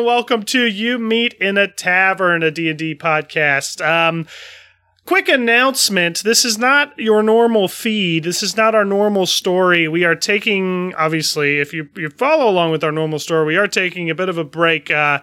And welcome to You Meet in a Tavern, a D&D podcast. Um, quick announcement. This is not your normal feed. This is not our normal story. We are taking, obviously, if you, you follow along with our normal story, we are taking a bit of a break uh,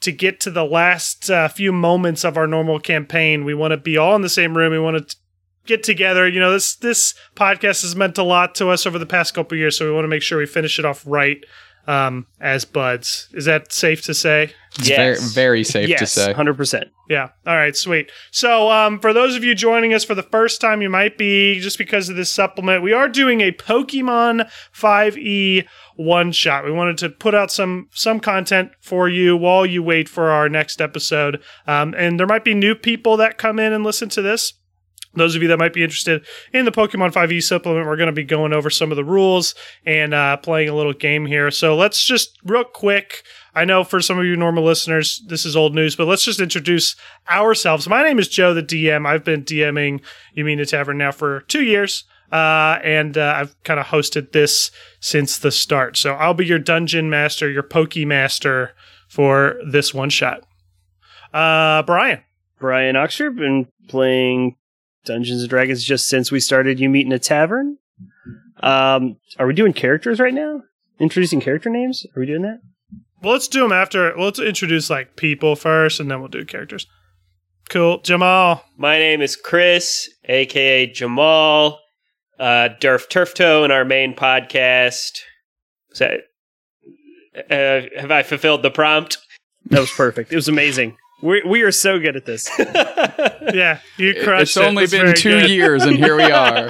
to get to the last uh, few moments of our normal campaign. We want to be all in the same room. We want to get together. You know, this this podcast has meant a lot to us over the past couple years, so we want to make sure we finish it off right um, as buds. Is that safe to say? It's Yes. very, very safe to yes, say. hundred percent. Yeah. All right. Sweet. So, um, for those of you joining us for the first time, you might be just because of this supplement. We are doing a Pokemon 5e one shot. We wanted to put out some some content for you while you wait for our next episode. Um, and there might be new people that come in and listen to this. Those of you that might be interested in the Pokemon 5e supplement, we're going to be going over some of the rules and uh, playing a little game here. So let's just real quick. I know for some of you normal listeners, this is old news, but let's just introduce ourselves. My name is Joe, the DM. I've been DMing You Meet in a Tavern now for two years, uh, and uh, I've kind of hosted this since the start. So I'll be your dungeon master, your Poke master for this one shot. Uh, Brian. Brian Oxford been playing Dungeons and Dragons just since we started. You meet in a tavern. Um, are we doing characters right now? Introducing character names? Are we doing that? Well, let's do them after. Well, let's introduce like people first, and then we'll do characters. Cool, Jamal. My name is Chris, aka Jamal, uh, Durf Turftoe in our main podcast. Is that, uh, have I fulfilled the prompt? That was perfect. it was amazing. We we are so good at this. Yeah, you crushed it. It's it. only That's been two good. years, and here we are,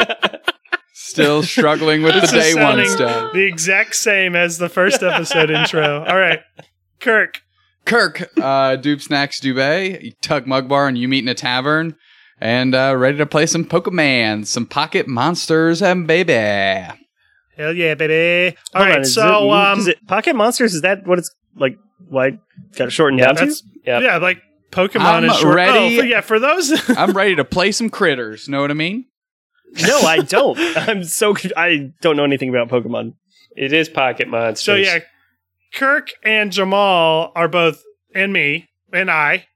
still struggling with the This is day one stuff. The exact same as the first episode intro. All right, Kirk. Kirk, uh, Dupe Snacks Dubé, Tug Mug Bar, and you meet in a tavern, and uh, ready to play some Pokemon, some Pocket Monsters, and baby. Hell yeah, baby! All Hold right, on, is so it, um, is it Pocket Monsters? Is that what it's like? Why got it shortened Yeah, down to? Yep. yeah, like Pokemon I'm is short. Oh, ready. Oh, for, yeah, for those. I'm ready to play some critters. Know what I mean? No, I don't. I'm so I don't know anything about Pokemon. It is Pocket Monsters. so yeah, Kirk and Jamal are both, and me and I,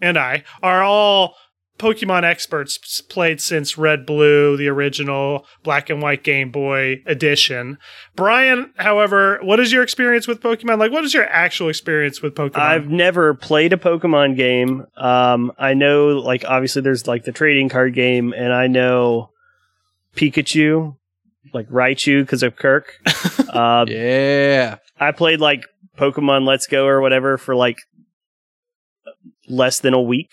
and I are all Pokemon experts played since Red Blue, the original Black and White Game Boy edition. Brian, however, what is your experience with Pokemon? Like, what is your actual experience with Pokemon? I've never played a Pokemon game. Um, I know, like, obviously there's like the trading card game, and I know Pikachu, like Raichu, because of Kirk. uh, Yeah. I played like Pokemon Let's Go or whatever for like less than a week.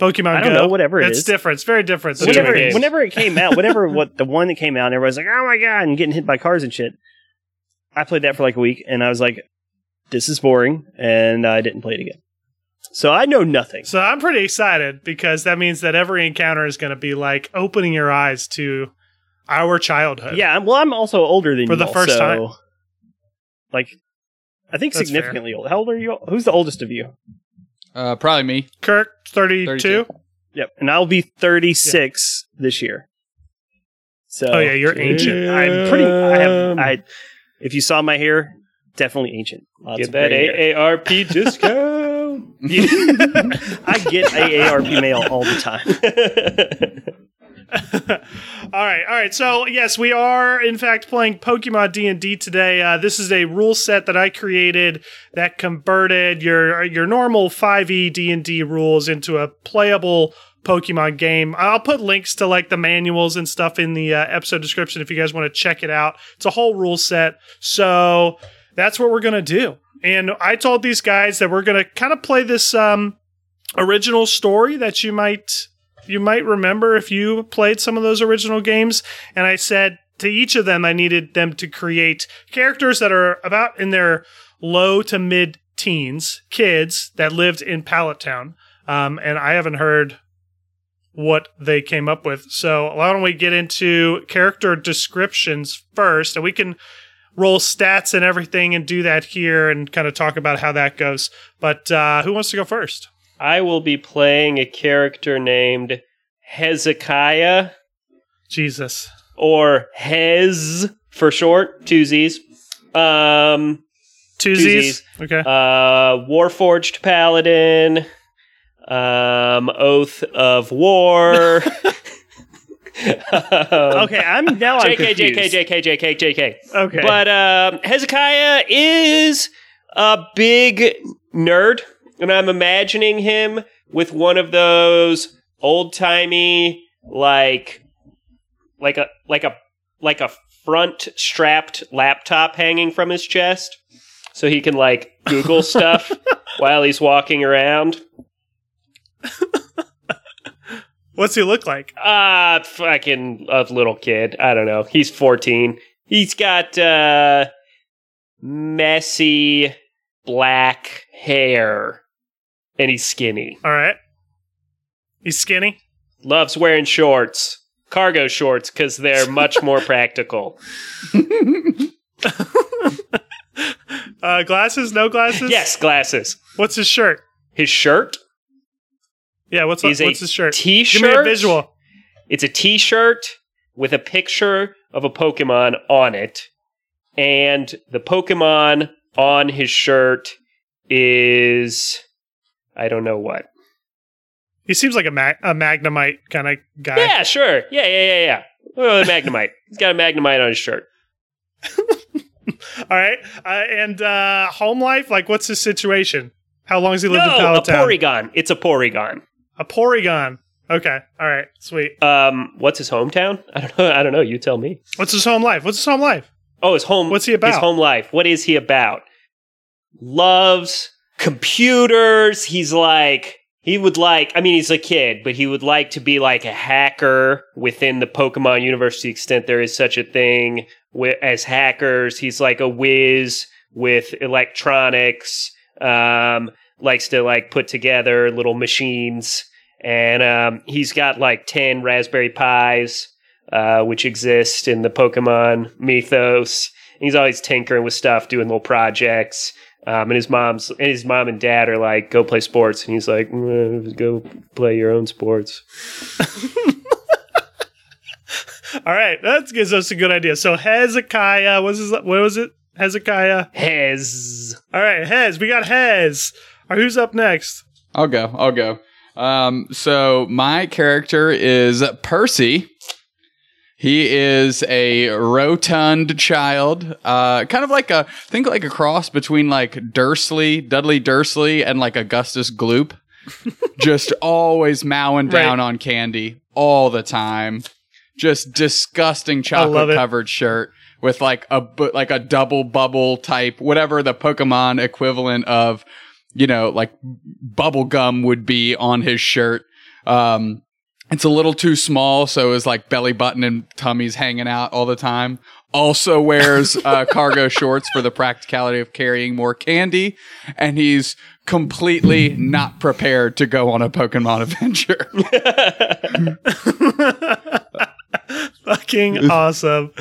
Pokemon I don't Go. know, whatever it it's is. different. It's very different. than Whenever, games. whenever it came out, whenever what the one that came out, and everybody's like, "Oh my god!" and getting hit by cars and shit. I played that for like a week, and I was like, "This is boring," and I didn't play it again. So I know nothing. So I'm pretty excited because that means that every encounter is going to be like opening your eyes to our childhood. Yeah, I'm- well, I'm also older than you. For you the all, first so, time. Like, I think That's significantly old. How old are you? Who's the oldest of you? Uh, probably me. Kirk, 32. 32. Yep, and I'll be 36 this year. So, Oh, yeah, you're ancient. I'm pretty. I have. I. If you saw my hair, definitely ancient. Lots Get of that hair. AARP discount. I get AARP mail all the time. all right, all right. So yes, we are in fact playing Pokemon D and D today. Uh, this is a rule set that I created that converted your your normal five E D and D rules into a playable Pokemon game. I'll put links to like the manuals and stuff in the uh, episode description if you guys want to check it out. It's a whole rule set. So that's what we're gonna do. And I told these guys that we're gonna kind of play this um, original story that you might you might remember if you played some of those original games. And I said to each of them, I needed them to create characters that are about in their low to mid teens, kids that lived in Pallet Town. Um, and I haven't heard what they came up with. So why don't we get into character descriptions first, and we can roll stats and everything and do that here and kind of talk about how that goes. But uh, who wants to go first? I will be playing a character named Hezekiah Jesus. or Hez for short, two Z's. Um, Two Two Z's. Zs. Okay. Uh, Warforged Paladin. Um, Oath of War. Um, Okay, I'm now. I'm JK, confused. JK, JK, JK, JK. Okay, But um, Hezekiah is a big nerd, and I'm imagining him with one of those old timey, like, like a like a like a front strapped laptop hanging from his chest, so he can like Google stuff while he's walking around. What's he look like? Ah, fucking a little kid. I don't know. He's 14. He's got uh messy black hair and he's skinny. All right. He's skinny. Loves wearing shorts. Cargo shorts cuz they're much more practical. Uh, glasses? No glasses? Yes, glasses. What's his shirt? His shirt Yeah. What's is what's his shirt? t-shirt. Give me a visual. It's a t-shirt with a picture of a Pokemon on it. And the Pokemon on his shirt is I don't know what. He seems like a, mag- a Magnemite kind of guy. Yeah, sure. Yeah, yeah, yeah, yeah. Oh, the Magnemite. He's got a Magnemite on his shirt. All right. Uh, and uh, home life? Like, what's his situation? How long has he lived in No, a Pallet Town? Porygon. It's a Porygon. A Porygon. Okay. All right. Sweet. Um, what's his hometown? I don't know. I don't know. You tell me. What's his home life? What's his home life? Oh, his home. What's he about? His home life. What is he about? Loves computers. He's like he would like. I mean, he's a kid, but he would like to be like a hacker within the Pokemon universe to the extent there is such a thing as hackers. He's like a whiz with electronics. Um, likes to like put together little machines, and um, he's got like ten Raspberry Pis uh, which exist in the Pokemon mythos. He's always tinkering with stuff, doing little projects. Um, and his mom's and his mom and dad are like, "Go play sports," and he's like, "Mm, "Go play your own sports." All right. That gives us a good idea. So, Hezekiah. What's his, what was it? Hezekiah. Hez. All right. Hez. We got Hez. All right, who's up next? I'll go. I'll go. Um, so my character is Percy. He is a rotund child, uh, kind of like a think like a cross between like Dursley, Dudley Dursley, and like Augustus Gloop. Just always mowing down Right. on candy all the time. Just disgusting chocolate covered shirt with like a bu- like a double bubble type, whatever the Pokemon equivalent of you know, like bubble gum would be on his shirt. Um, it's a little too small, so his like belly button and tummy's hanging out all the time. Also wears uh, cargo shorts for the practicality of carrying more candy, and he's completely not prepared to go on a Pokemon adventure. Fucking awesome.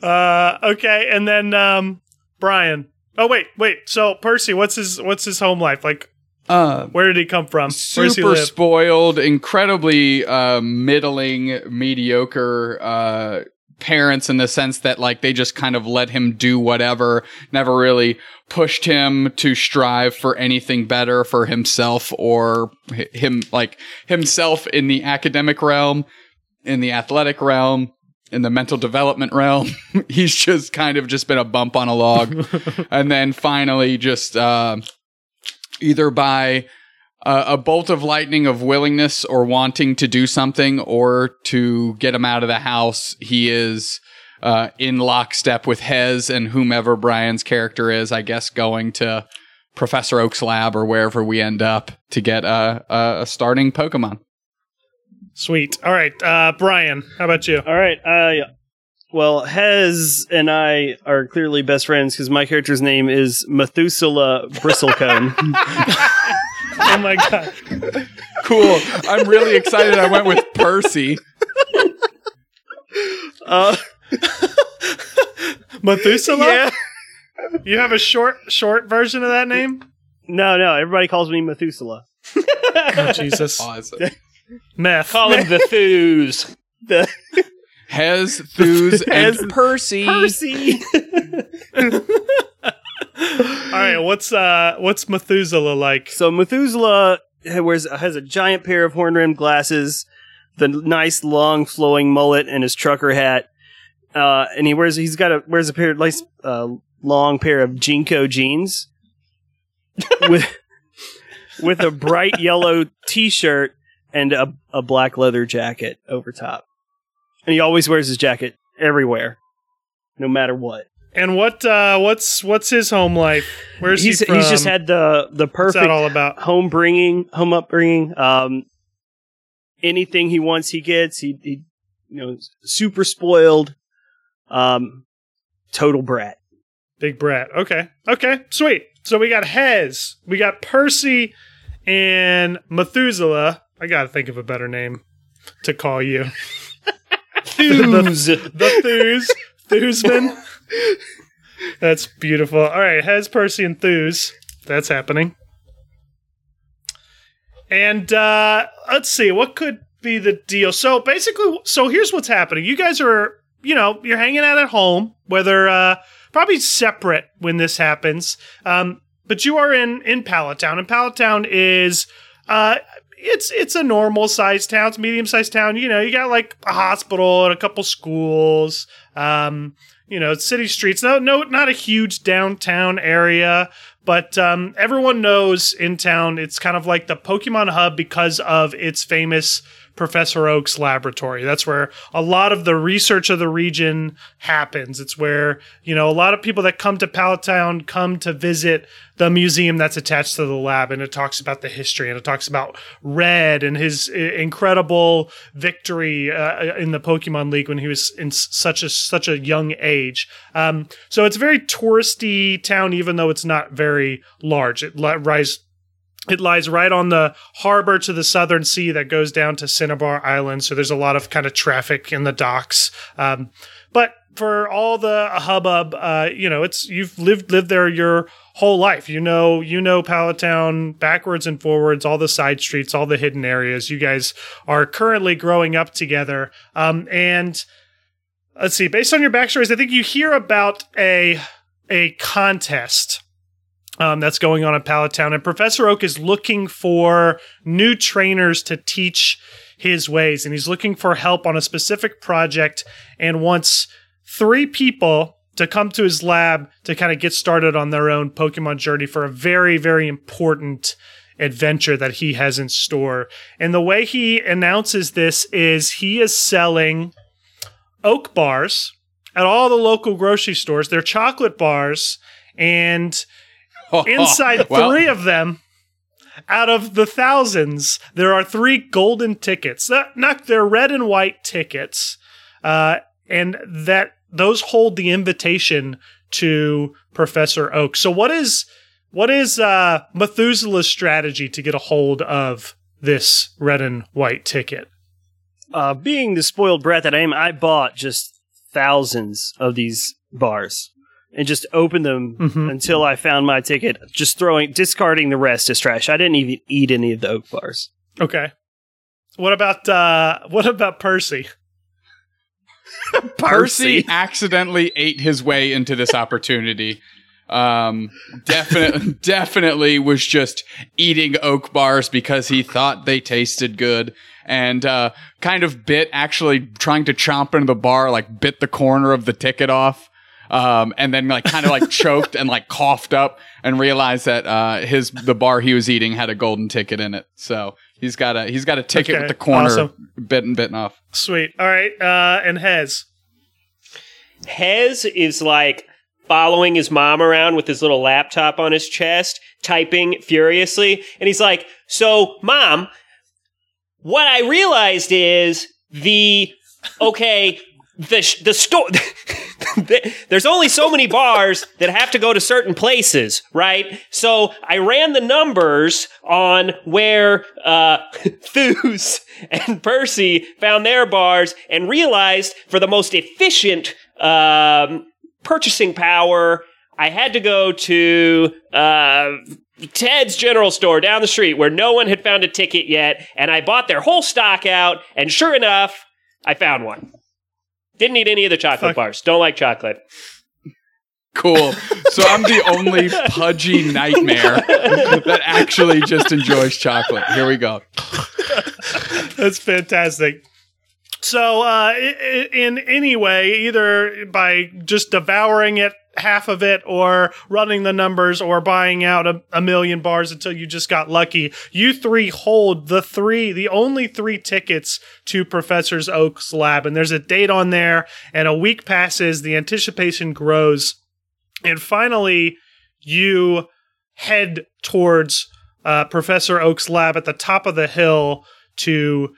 Uh, okay, and then um, Brian. Oh wait, wait. So Percy, what's his what's his home life like? Uh, Where did he come from? Super spoiled, incredibly uh, middling, mediocre uh, parents in the sense that like they just kind of let him do whatever, never really pushed him to strive for anything better for himself or hi- him like himself in the academic realm, in the athletic realm. In the mental development realm, he's just kind of just been a bump on a log, and then finally just uh, either by uh, a bolt of lightning of willingness or wanting to do something or to get him out of the house. He is uh, in lockstep with Hez and whomever Brian's character is, I guess, going to Professor Oak's lab or wherever we end up to get a, a, a starting Pokemon. Sweet. All right, uh, Brian. How about you? All right. Uh, well, Hez and I are clearly best friends because my character's name is Methuselah Bristlecone. Oh my god. Cool. I'm really excited I went with Percy. uh, Methuselah. yeah. You have a short short version of that name? No, no. Everybody calls me Methuselah. Oh, Jesus. Awesome. Meth. Call him the Thews. The Hez, Thews, Hez, and Percy. Percy. right, what's uh what's Methuselah like? So Methuselah wears has a giant pair of horn rimmed glasses, the nice long flowing mullet, and his trucker hat. Uh, and he wears he's got a wears a pair of nice uh, long pair of JNCO jeans with with a bright yellow t-shirt and a, a black leather jacket over top. And he always wears his jacket everywhere, no matter what. And what uh what's what's his home life? Where's he's he from? he's just had the the perfect all about? home bringing, home upbringing. Um, anything he wants, he gets. He, he you know, super spoiled. Um, total brat. Big Brat. Okay. Okay. Sweet. So we got Hez, we got Percy, and Methuselah. I gotta think of a better name to call you. Thews. The Thews. Thewsman. That's beautiful. All right, Hez, Percy, and Thews. That's happening. And uh let's see, what could be the deal? So basically, so here's what's happening. You guys are, you know, you're hanging out at home, whether uh probably separate when this happens. Um, but you are in in Pallet Town, and Pallet Town is uh it's it's a normal sized town, it's a medium sized town. You know, you got like a hospital and a couple schools. Um, you know, city streets. No, no, not a huge downtown area, but um, everyone knows in town. It's kind of like the Pokemon hub because of its famous Professor Oak's laboratory. That's where a lot of the research of the region happens. It's where, you know, a lot of people that come to Pallet Town come to visit the museum that's attached to the lab and it talks about the history and it talks about Red and his uh, incredible victory uh, in the Pokemon League when he was in such a such a young age. Um, so it's a very touristy town even though it's not very large. It li- rise it lies right on the harbor to the southern sea that goes down to Cinnabar Island. So there's a lot of kind of traffic in the docks. Um, but for all the hubbub, uh, you know, it's you've lived lived there your whole life. You know, you know Pallet Town backwards and forwards, all the side streets, all the hidden areas. You guys are currently growing up together. Um, and let's see, based on your backstories, I think you hear about a a contest um, that's going on in Pallet Town. And Professor Oak is looking for new trainers to teach his ways. And he's looking for help on a specific project and wants three people to come to his lab to kind of get started on their own Pokemon journey for a very, very important adventure that he has in store. And the way he announces this is he is selling oak bars at all the local grocery stores. They're chocolate bars. And inside Well, three of them out of the thousands there are three golden tickets. Not- not they're red and white tickets uh, and that those hold the invitation to professor oak. So what is what is uh, methuselah's strategy to get a hold of this red and white ticket? Uh, being the spoiled brat that I am, I bought just thousands of these bars and just opened them Mhm. until I found my ticket. Just throwing, discarding the rest as trash. I didn't even eat any of the oak bars. okay what about uh, what about percy Percy accidentally ate his way into this opportunity. Um, definitely, definitely was just eating oak bars because he thought they tasted good, and uh, kind of bit actually trying to chomp into the bar, like bit the corner of the ticket off. Um, and then like kind of like choked and like coughed up and realized that uh, his the bar he was eating had a golden ticket in it. So he's got a he's got a ticket Okay, with the corner awesome. bitten bitten off. sweet all right uh, and hez Hez is like following his mom around with his little laptop on his chest, typing furiously. And he's like, So, mom, what I realized is the, okay, the, sh- the store, there's only so many bars that have to go to certain places, right? So I ran the numbers on where, uh, Thews and Percy found their bars and realized for the most efficient, um, purchasing power, I had to go to, uh, Ted's General Store down the street where no one had found a ticket yet, and I bought their whole stock out, and sure enough, I found one. Didn't eat any of the chocolate Fuck. bars. Don't like chocolate. Cool. So I'm the only pudgy nightmare that actually just enjoys chocolate. Here we go. That's fantastic. So, uh, i- i- in any way, either by just devouring it, half of it, or running the numbers, or buying out a, a million bars until you just got lucky, you three hold the three, the only three tickets to Professor Oak's lab. And there's a date on there, and a week passes, the anticipation grows, and finally, you head towards uh, Professor Oak's lab at the top of the hill to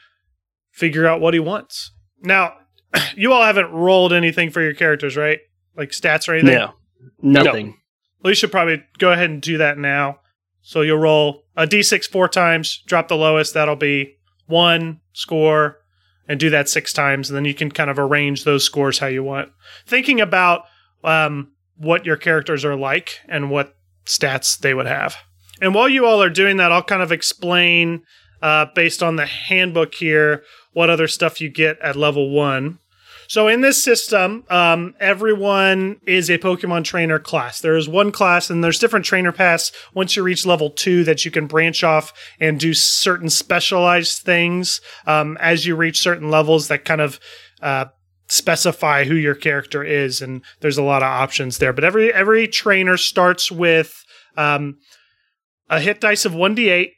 figure out what he wants. Now, you all haven't rolled anything for your characters, right? Like stats or anything? No, nothing. Well, you should probably go ahead and do that now. So you'll roll a d6 four times, drop the lowest. That'll be one score, and do that six times. And then you can kind of arrange those scores how you want. Thinking about um, what your characters are like and what stats they would have. And while you all are doing that, I'll kind of explain, uh, based on the handbook here, what other stuff you get at level one. So in this system, um, everyone is a Pokemon trainer class. There is one class, and there's different trainer paths once you reach level two that you can branch off and do certain specialized things um, as you reach certain levels that kind of uh, specify who your character is. And there's a lot of options there. But every every trainer starts with um, a hit dice of one d8.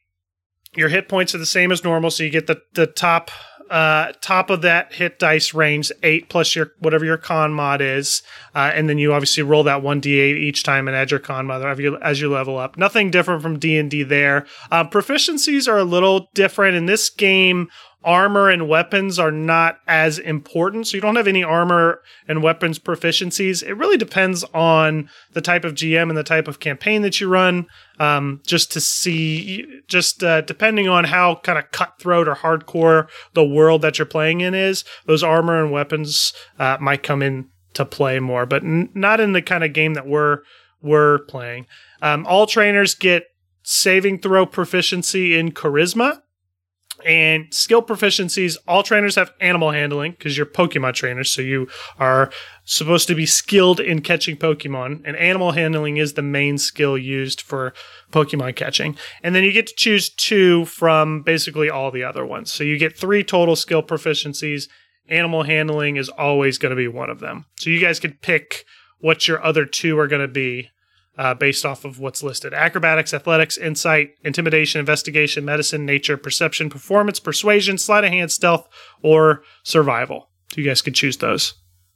Your hit points are the same as normal, so you get the the top uh, top of that hit dice range, eight plus your whatever your con mod is, uh, and then you obviously roll that one d8 each time and add your con mod as you, as you level up. Nothing different from D and D there. Uh, proficiencies are a little different in this game. Armor and weapons are not as important, so you don't have any armor and weapons proficiencies. It really depends on the type of GM and the type of campaign that you run. Um, just to see, just uh, depending on how kind of cutthroat or hardcore the world that you're playing in is, those armor and weapons uh, might come in to play more, but n- not in the kind of game that we're we're playing. Um, all trainers get saving throw proficiency in charisma and skill proficiencies. All trainers have animal handling because you're Pokemon trainers, so you are supposed to be skilled in catching Pokemon, and animal handling is the main skill used for Pokemon catching. And then you get to choose two from basically all the other ones. So you get three total skill proficiencies. Animal handling is always going to be one of them. So you guys could pick what your other two are going to be uh, based off of what's listed acrobatics, athletics, insight, intimidation, investigation, medicine, nature, perception, performance, persuasion, sleight of hand, stealth, or survival. So you guys could choose those.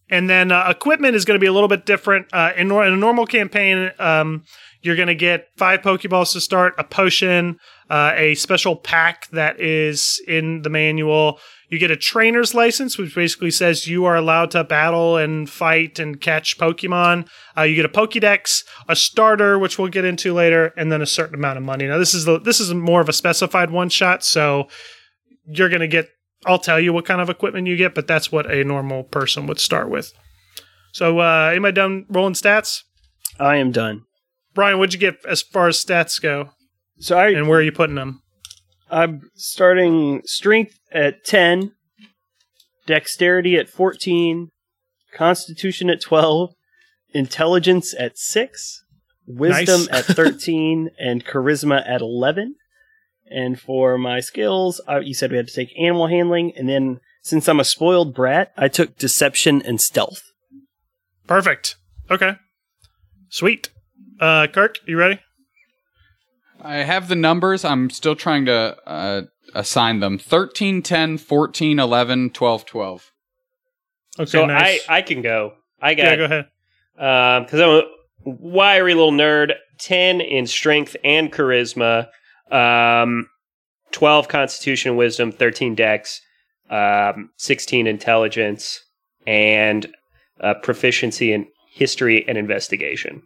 And then uh, equipment is going to be a little bit different. Uh, in, in a normal campaign, um, you're going to get five Pokeballs to start, a potion, uh, a special pack that is in the manual. You get a trainer's license, which basically says you are allowed to battle and fight and catch Pokemon. Uh, you get a Pokédex, a starter, which we'll get into later, and then a certain amount of money. Now, this is the this is more of a specified one shot, so you're going to get. I'll tell you what kind of equipment you get, but that's what a normal person would start with. So, uh, anybody done rolling stats? I am done. Brian, what'd you get as far as stats go, So I and where are you putting them? I'm starting strength at 10, dexterity at 14, constitution at 12, intelligence at 6, wisdom Nice. at 13, and charisma at 11. And for my skills, uh, you said we had to take animal handling, and then since I'm a spoiled brat, I took deception and stealth. Perfect. Okay. Sweet. Uh, Kirk, you ready? I have the numbers. I'm still trying to uh, assign them 13, 10, 14, 11, 12, 12. Okay, so nice. I I can go. I got. yeah, go ahead. because I'm a wiry little nerd. Ten in strength and charisma. Um, twelve constitution, and wisdom, thirteen dex, um, sixteen intelligence, and uh, proficiency in history and investigation.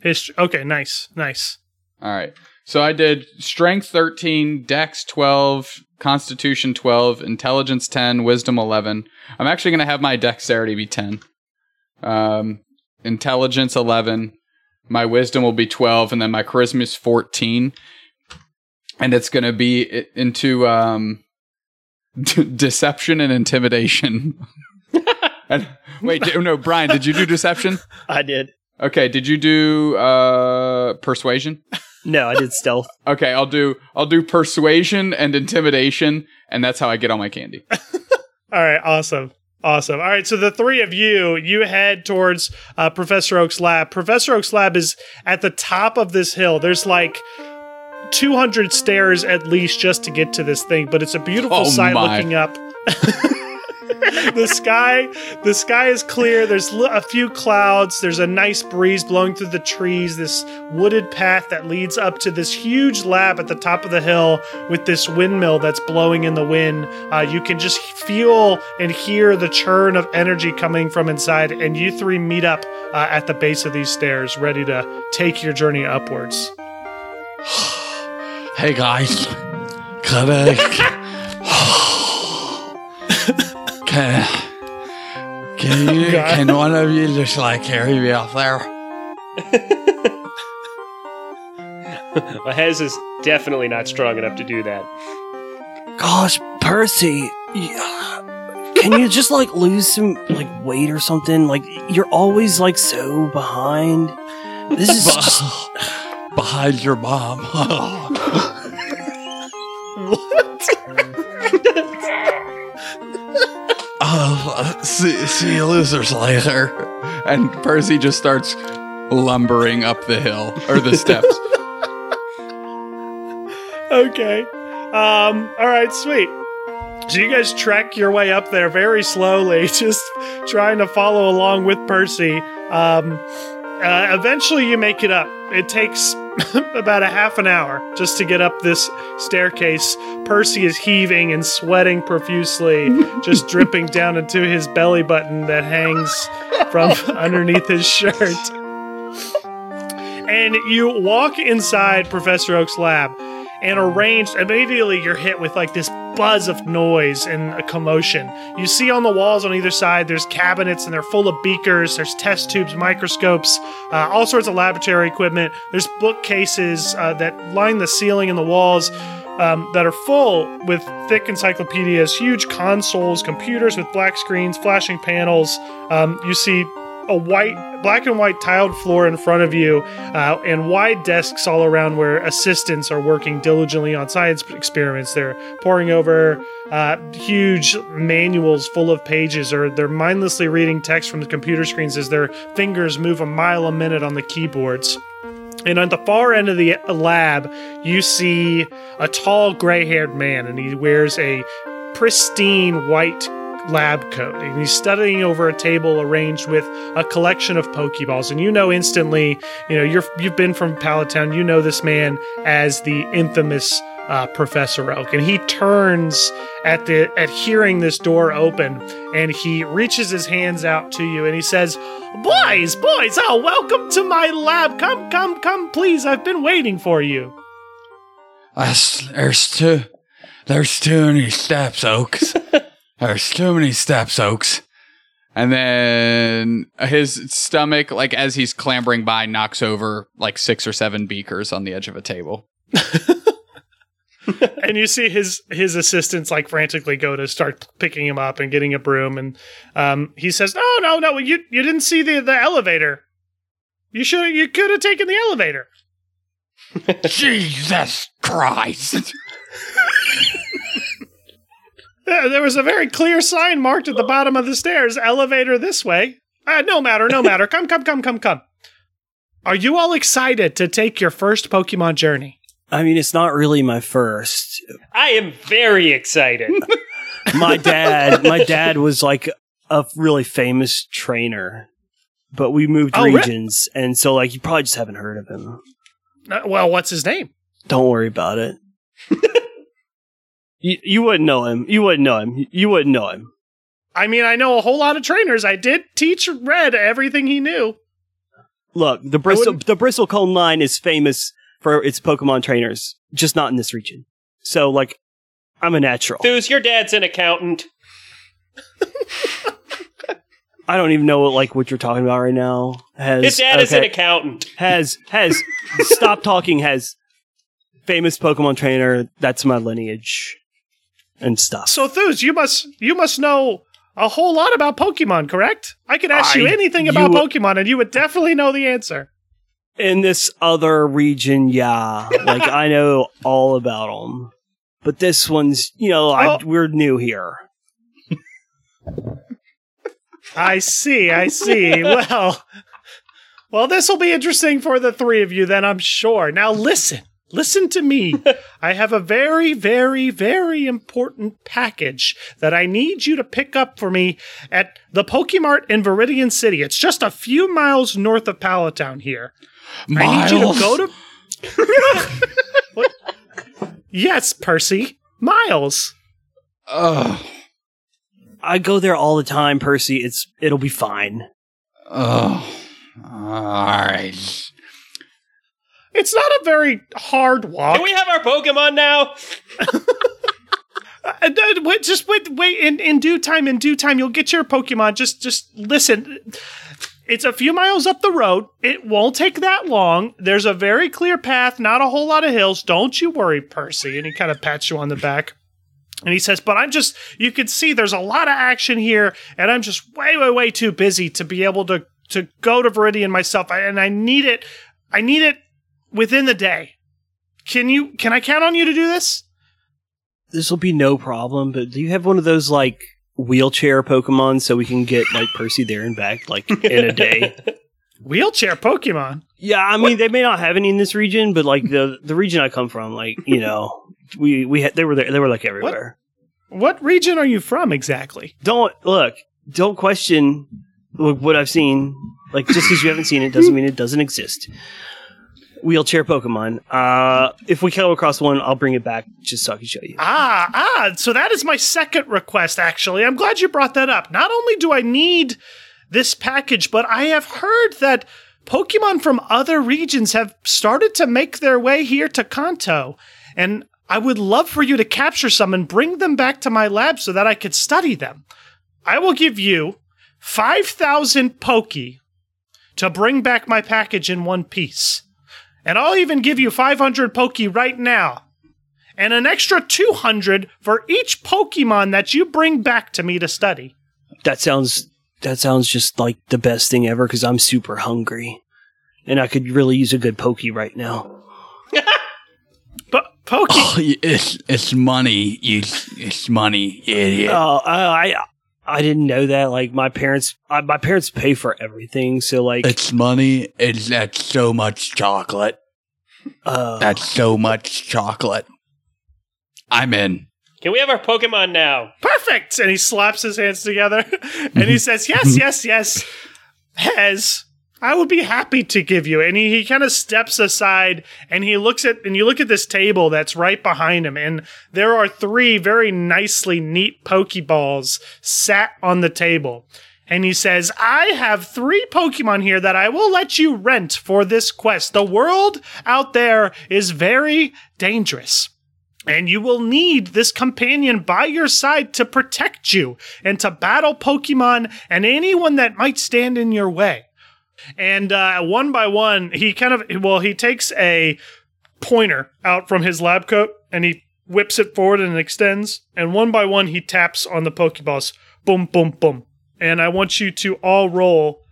History. Okay, nice, nice. All right. So I did strength 13, dex 12, constitution 12, intelligence 10, wisdom 11. I'm actually going to have my dexterity be 10. Um, intelligence 11. My wisdom will be 12 and then my charisma is 14. And it's going to be into um deception and intimidation. and, wait, no, Brian, did you do deception? I did. Okay, did you do uh persuasion? No, I did stealth. Okay, I'll do I'll do persuasion and intimidation, and that's how I get all my candy. All right, awesome. Awesome. All right, so the three of you, you head towards uh, Professor Oak's lab. Professor Oak's lab is at the top of this hill. There's like 200 stairs at least just to get to this thing, but it's a beautiful Oh, sight my. looking up. the sky, the sky is clear. There's a few clouds. There's a nice breeze blowing through the trees. This wooded path that leads up to this huge lab at the top of the hill with this windmill that's blowing in the wind. Uh, you can just feel and hear the churn of energy coming from inside, and you three meet up uh, at the base of these stairs, ready to take your journey upwards. Hey guys, can I, can, can you, God. can one of you just like carry me off there? Well, Hez is definitely not strong enough to do that. Gosh, Percy, can you just like lose some like weight or something? Like you're always like so behind. This is just, Behind your mom. Oh, see, see you losers later. And Percy just starts lumbering up the hill or the steps. Okay. Um, all right, sweet. So you guys trek your way up there very slowly, just trying to follow along with Percy. Um, uh, eventually, you make it up. It takes about a half an hour just to get up this staircase. Percy is heaving and sweating profusely, just dripping down into his belly button that hangs from underneath his shirt. And you walk inside Professor Oak's lab and arranged immediately you're hit with like this buzz of noise and a commotion. You see on the walls on either side there's cabinets and they're full of beakers there's test tubes microscopes uh, all sorts of laboratory equipment. There's bookcases uh, that line the ceiling and the walls um, that are full with thick encyclopedias huge consoles computers with black screens flashing panels. Um, you see a white black and white tiled floor in front of you uh, and wide desks all around where assistants are working diligently on science experiments. They're poring over uh, huge manuals full of pages or they're mindlessly reading text from the computer screens as their fingers move a mile a minute on the keyboards. And on the far end of the lab, you see a tall gray haired man, and he wears a pristine white lab coat. And he's studying over a table arranged with a collection of Pokeballs. And you know instantly, you know, you're, you've been from Pallet Town, you know this man as the infamous uh, Professor Oak. And he turns at the at hearing this door open and he reaches his hands out to you and he says, Boys, boys, oh, welcome to my lab. Come, come, come, please. I've been waiting for you. There's, there's too, there's too many steps, Oaks. there's too many steps, Oaks. And then his stomach, like as he's clambering by, knocks over like six or seven beakers on the edge of a table. and you see his his assistants like frantically go to start picking him up and getting a broom and um, he says no no no you you didn't see the the elevator you should you could have taken the elevator Jesus Christ. there there was a very clear sign marked at the bottom of the stairs elevator this way uh, no matter no matter come come come come come are you all excited to take your first pokemon journey I mean, it's not really my first. I am very excited. My dad, my dad was like a really famous trainer, but we moved Oh, really? regions, and so like you probably just haven't heard of him. uh, well what's his name Don't worry about it. you, you wouldn't know him. You wouldn't know him. You wouldn't know him. i mean i know a whole lot of trainers i did teach red everything he knew Look, the Bristol the Bristlecone line is famous for its Pokemon trainers, just not in this region. So like, I'm a natural. Thews, your dad's an accountant. I don't even know what like what you're talking about right now. Has His dad is an accountant. has has stop talking. Has famous Pokemon trainer. That's my lineage and stuff. So Thews, you must you must know a whole lot about Pokemon, correct? I could ask you anything about would- Pokemon and you would definitely know the answer. In this other region, yeah, like I know all about them. But this one's, you know, I, Oh. we're new here. I see, I see. well, well, this will be interesting for the three of you then, I'm sure. Now listen, listen to me. I have a very, very, very important package that I need you to pick up for me at the Pokemart in Viridian City. It's just a few miles north of Pallet Town here. I need you to go to. Yes, Percy. Miles. Ugh. I go there all the time, Percy. It's it'll be fine. Oh, all right. It's not a very hard walk. Can we have our Pokemon now? Uh, uh, just wait, wait. In, in due time, in due time, you'll get your Pokemon. Just, just listen. It's a few miles up the road. It won't take that long. There's a very clear path, not a whole lot of hills. Don't you worry, Percy. And he kind of pats you on the back. And he says, But I'm just, you can see there's a lot of action here, and I'm just way, way, way too busy to be able to, to go to Viridian myself. I- And I need it, I need it within the day. Can you, can I count on you to do this? This will be no problem. But do you have one of those like wheelchair Pokemon so we can get like Percy there and back like in a day? Wheelchair Pokemon. Yeah, I mean they may not have any in this region, but like the the region I come from, like you know, we we had, they were there, they were like everywhere. What region are you from exactly? Don't look, don't question look, what I've seen. Like just because you haven't seen it doesn't mean it doesn't exist. Wheelchair Pokemon. Uh, if we come across one, I'll bring it back just so I can show you. Ah, ah, so that is my second request, actually. I'm glad you brought that up. Not only do I need this package, but I have heard that Pokemon from other regions have started to make their way here to Kanto. And I would love for you to capture some and bring them back to my lab so that I could study them. I will give you 5,000 Poke to bring back my package in one piece. And I'll even give you 500 Poke right now and an extra 200 for each Pokemon that you bring back to me to study. That sounds that sounds just like the best thing ever because I'm super hungry, and I could really use a good Pokey right now. But Poke, Oh, it's it's money. You, it's money, idiot. Oh, uh, I I didn't know that. Like my parents, uh, my parents pay for everything, so like It's money. It's that's so much chocolate. uh, That's so much chocolate. I'm in. Can we have our Pokemon now? perfect! And he slaps his hands together and he says, Yes, yes, yes. Hez, I would be happy to give you. And he, he kind of steps aside and he looks at, and you look at this table that's right behind him, and there are three very nicely neat Pokeballs sat on the table. And he says, I have three Pokemon here that I will let you rent for this quest. The world out there is very dangerous. And you will need this companion by your side to protect you and to battle Pokemon and anyone that might stand in your way. And uh, one by one, he kind of, well, he takes a pointer out from his lab coat and he whips it forward and extends. And one by one, he taps on the Pokeballs. Boom, boom, boom. And I want you to all roll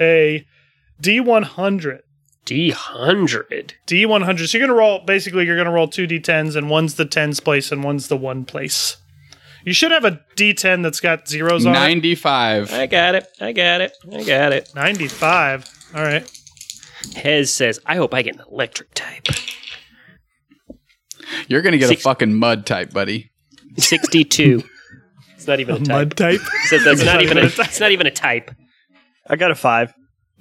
a D100. D hundred. D100. So you're going to roll, basically, you're going to roll two D10s, and one's the tens place and one's the one place. You should have a D10 that's got zeros on it. 95. I got it. I got it. I got it. 95. All right. Hez says, "I hope I get an electric type." You're going to get Six- a fucking mud type, buddy. Sixty-two. It's not even a, type. Mud type. It says that's not even a. It's not even a type. I got a five.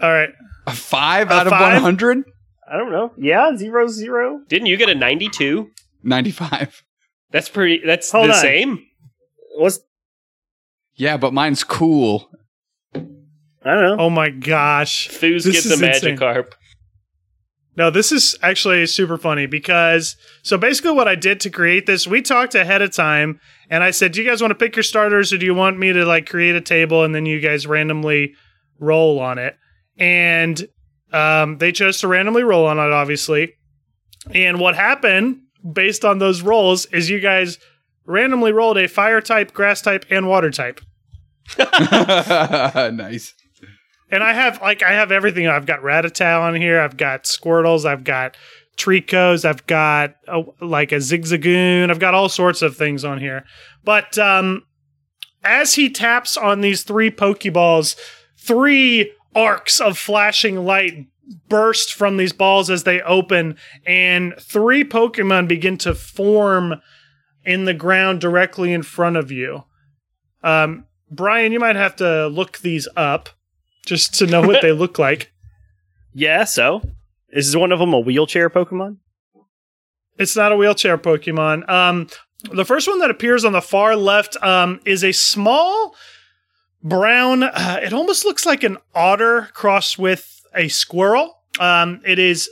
All right. A 5 A out of five? 100? I don't know. Yeah, zero zero. Didn't you get a ninety-two? 95. That's pretty. That's Hold the on. same. What's Yeah, but mine's cool. I don't know. Oh my gosh. Foos This gets is a insane. Magikarp. No, this is actually super funny because so basically what I did to create this, we talked ahead of time and I said, Do you guys want to pick your starters or do you want me to like create a table and then you guys randomly roll on it? And um, they chose to randomly roll on it, obviously. And what happened based on those rolls is you guys randomly rolled a fire type, grass type, and water type. nice. And I have like I have everything. I've got Rattata on here. I've got Squirtles. I've got Treeckos. I've got a, like a Zigzagoon. I've got all sorts of things on here. But um, as he taps on these three Pokeballs, three arcs of flashing light burst from these balls as they open, and three Pokemon begin to form in the ground directly in front of you. Um, Brian, you might have to look these up just to know what they look like. Yeah, so is one of them a wheelchair Pokemon? It's not a wheelchair Pokemon. Um, the first one that appears on the far left um, is a small brown. Uh, it almost looks like an otter crossed with a squirrel. Um, it is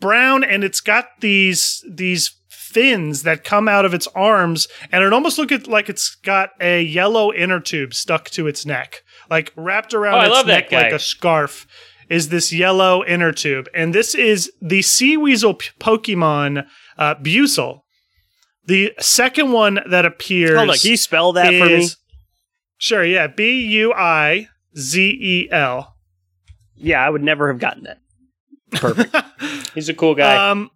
brown and it's got these these fins that come out of its arms, and it almost looks like it's got a yellow inner tube stuck to its neck, like wrapped around Oh, I its love that neck like a scarf. Is this yellow inner tube, and this is the sea weasel p- Pokemon uh, Buizel. The second one that appears. Hold on, can you spell that for me? Sure, yeah. B U I Z E L. Yeah, I would never have gotten that. Perfect. He's a cool guy. Um,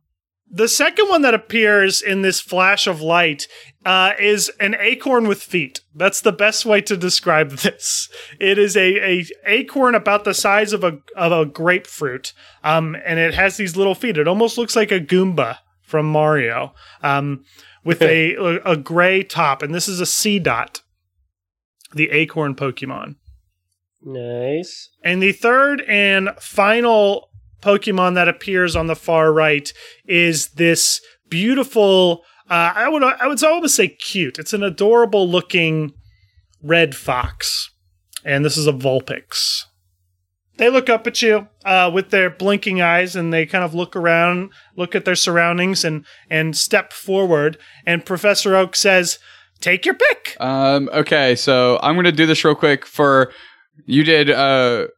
the second one that appears in this flash of light uh, is an acorn with feet. That's the best way to describe this. It is a, a acorn about the size of a of a grapefruit, um, and it has these little feet. It almost looks like a Goomba from Mario, um, with a a gray top, and this is a Seedot, the acorn Pokemon. nice. And the third and final Pokemon that appears on the far right is this beautiful. Uh, I would I would almost say cute. It's an adorable looking red fox, and this is a Vulpix. They look up at you uh, with their blinking eyes, and they kind of look around, look at their surroundings, and and step forward. And Professor Oak says, "Take your pick." Um, okay, so I'm gonna do this real quick. For you did uh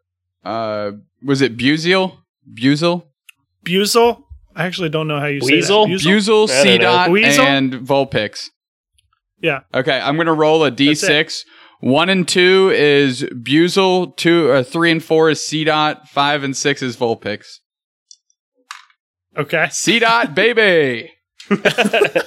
uh was it Buziel? Buizel? Buizel. I actually don't know how you Weasel? say that. Buizel, C dot, and Vulpix. Yeah. Okay, I'm gonna roll a That's D6. One and two is Buizel. Two, uh, three and four is Seedot. Five and six is Vulpix. Okay. Seedot, baby.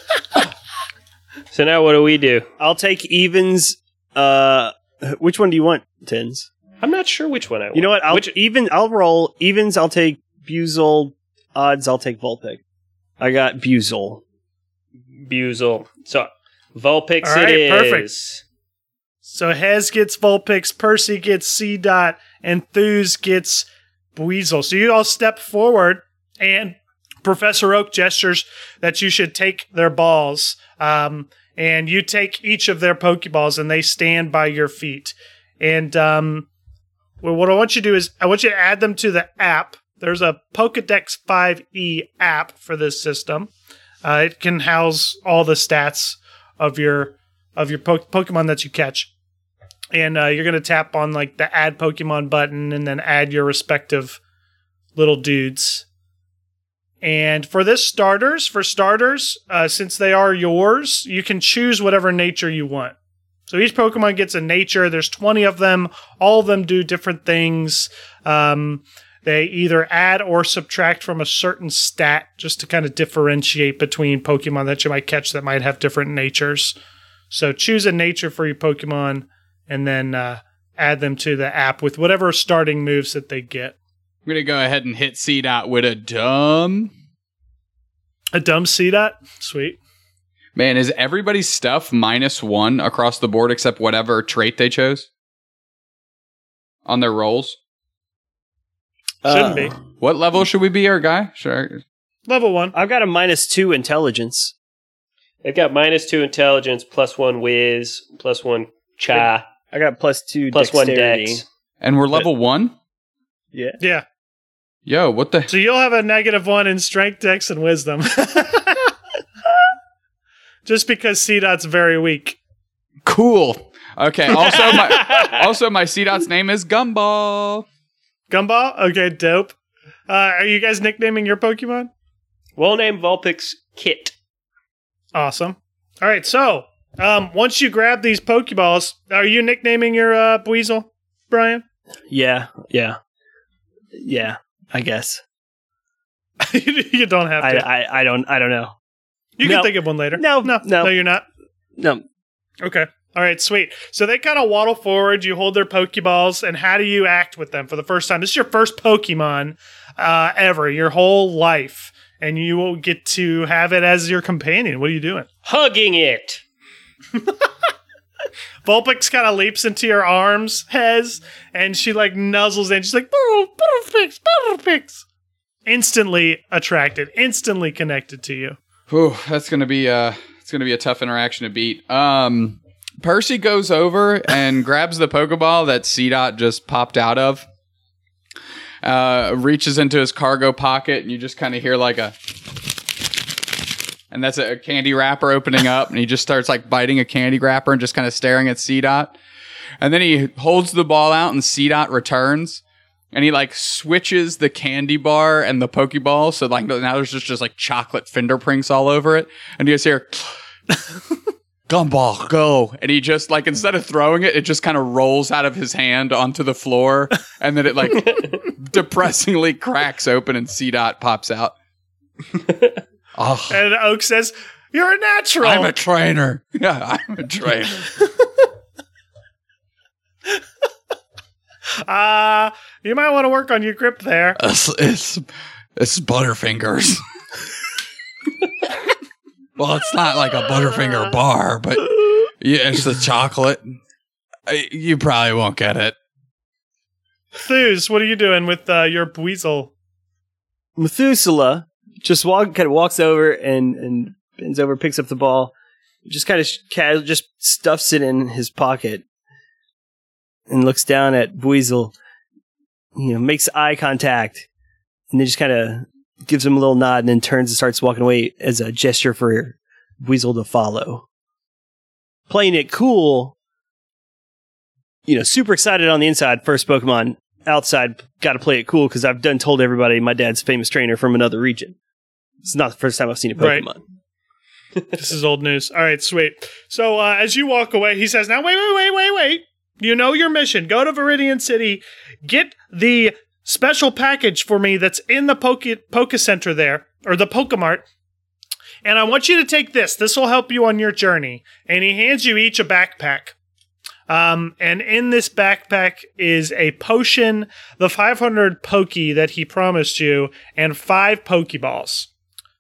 So now what do we do? I'll take evens. Uh, which one do you want, Tins? I'm not sure which one I want. You know what? I'll Which, even. I'll roll evens. I'll take Buizel. Odds. I'll take Vulpix. I got Buizel. Buizel. So Vulpix All right, it is. perfect. So Hez gets Vulpix, Percy gets Seedot, and Thuse gets Weasel. So you all step forward, and Professor Oak gestures that you should take their balls. Um, and you take each of their Pokeballs, and they stand by your feet. And um, well, what I want you to do is I want you to add them to the app. There's a Pokedex 5e app for this system. Uh, it can house all the stats of your of your po- Pokemon that you catch, and uh, you're gonna tap on like the add Pokemon button and then add your respective little dudes. And for this starters, for starters, uh, since they are yours, you can choose whatever nature you want. So each Pokemon gets a nature. There's 20 of them. All of them do different things. Um, they either add or subtract from a certain stat just to kind of differentiate between Pokemon that you might catch that might have different natures. So choose a nature for your Pokemon and then uh, add them to the app with whatever starting moves that they get. I'm gonna go ahead and hit Seedot with a dumb. A dumb Seedot? Sweet. Man, is everybody's stuff minus one across the board except whatever trait they chose on their rolls? Shouldn't uh, be. What level should we be, our guy? Sure. Level one. I've got a minus two intelligence. They've got minus two intelligence, plus one whiz, plus one cha, I got plus two plus one dexterity. dex. And we're level one. Yeah. Yeah. Yo, what the? So you'll have a negative one in strength, dex, and wisdom. Just because Seedot's very weak. Cool. Okay. Also, my also my Seedot's name is Gumball. Gumball? Okay, dope. Uh, are you guys nicknaming your Pokemon? We'll name Vulpix Kit. Awesome. All right, so Um, once you grab these Pokeballs, are you nicknaming your uh, Buizel, Brian? Yeah, yeah, yeah. I guess. you don't have I, to. I, I don't. I don't know. You no. can think of one later. No, no, no. no. You're not. No. Okay. All right, sweet. So they kind of waddle forward. You hold their Pokeballs, and how do you act with them for the first time? This is your first Pokemon uh, ever, your whole life, and you will get to have it as your companion. What are you doing? Hugging it. Vulpix kind of leaps into your arms, Hez, and she like nuzzles in. She's like, "Butterfix, Butterfix, Butterfix." Instantly attracted, instantly connected to you. Whew, that's gonna be uh it's gonna be a tough interaction to beat. Um Percy goes over and grabs the Pokeball that Seedot just popped out of. Uh reaches into his cargo pocket and you just kind of hear like a and that's a candy wrapper opening up and he just starts like biting a candy wrapper and just kind of staring at Seedot. And then he holds the ball out and Seedot returns and he like switches the candy bar and the Pokeball. So like now there's just, just like chocolate fingerprints all over it. And you just hear gumball go. And he just like instead of throwing it, it just kind of rolls out of his hand onto the floor. And then it like depressingly cracks open and Seedot pops out. Oh, And Oak says, "You're a natural." I'm a trainer. Yeah, I'm a trainer. Uh, you might want to work on your grip there. It's it's, it's Butterfingers. well, it's not like a Butterfinger bar, but yeah, it's the chocolate. I- You probably won't get it. Thuse, what are you doing with uh, your weasel? Methuselah just walk, kind of walks over and and bends over, picks up the ball, just kind of sh- ca- just stuffs it in his pocket, and looks down at Buizel. You know, makes eye contact, and then just kind of gives him a little nod, and then turns and starts walking away as a gesture for Buizel to follow. Playing it cool, you know, super excited on the inside. First Pokemon outside, got to play it cool because I've done told everybody my dad's a famous trainer from another region. It's not the first time I've seen a Right. Pokemon. this is old news. All right, sweet. So uh, as you walk away, he says, "Now wait, wait, wait, wait, wait. You know your mission. Go to Viridian City, get the special package for me that's in the Poke Poke Center there, or the Pokemart." And I want you to take this. This will help you on your journey. And he hands you each a backpack. Um, and in this backpack is a potion, the 500 Poke that he promised you, and five Pokeballs.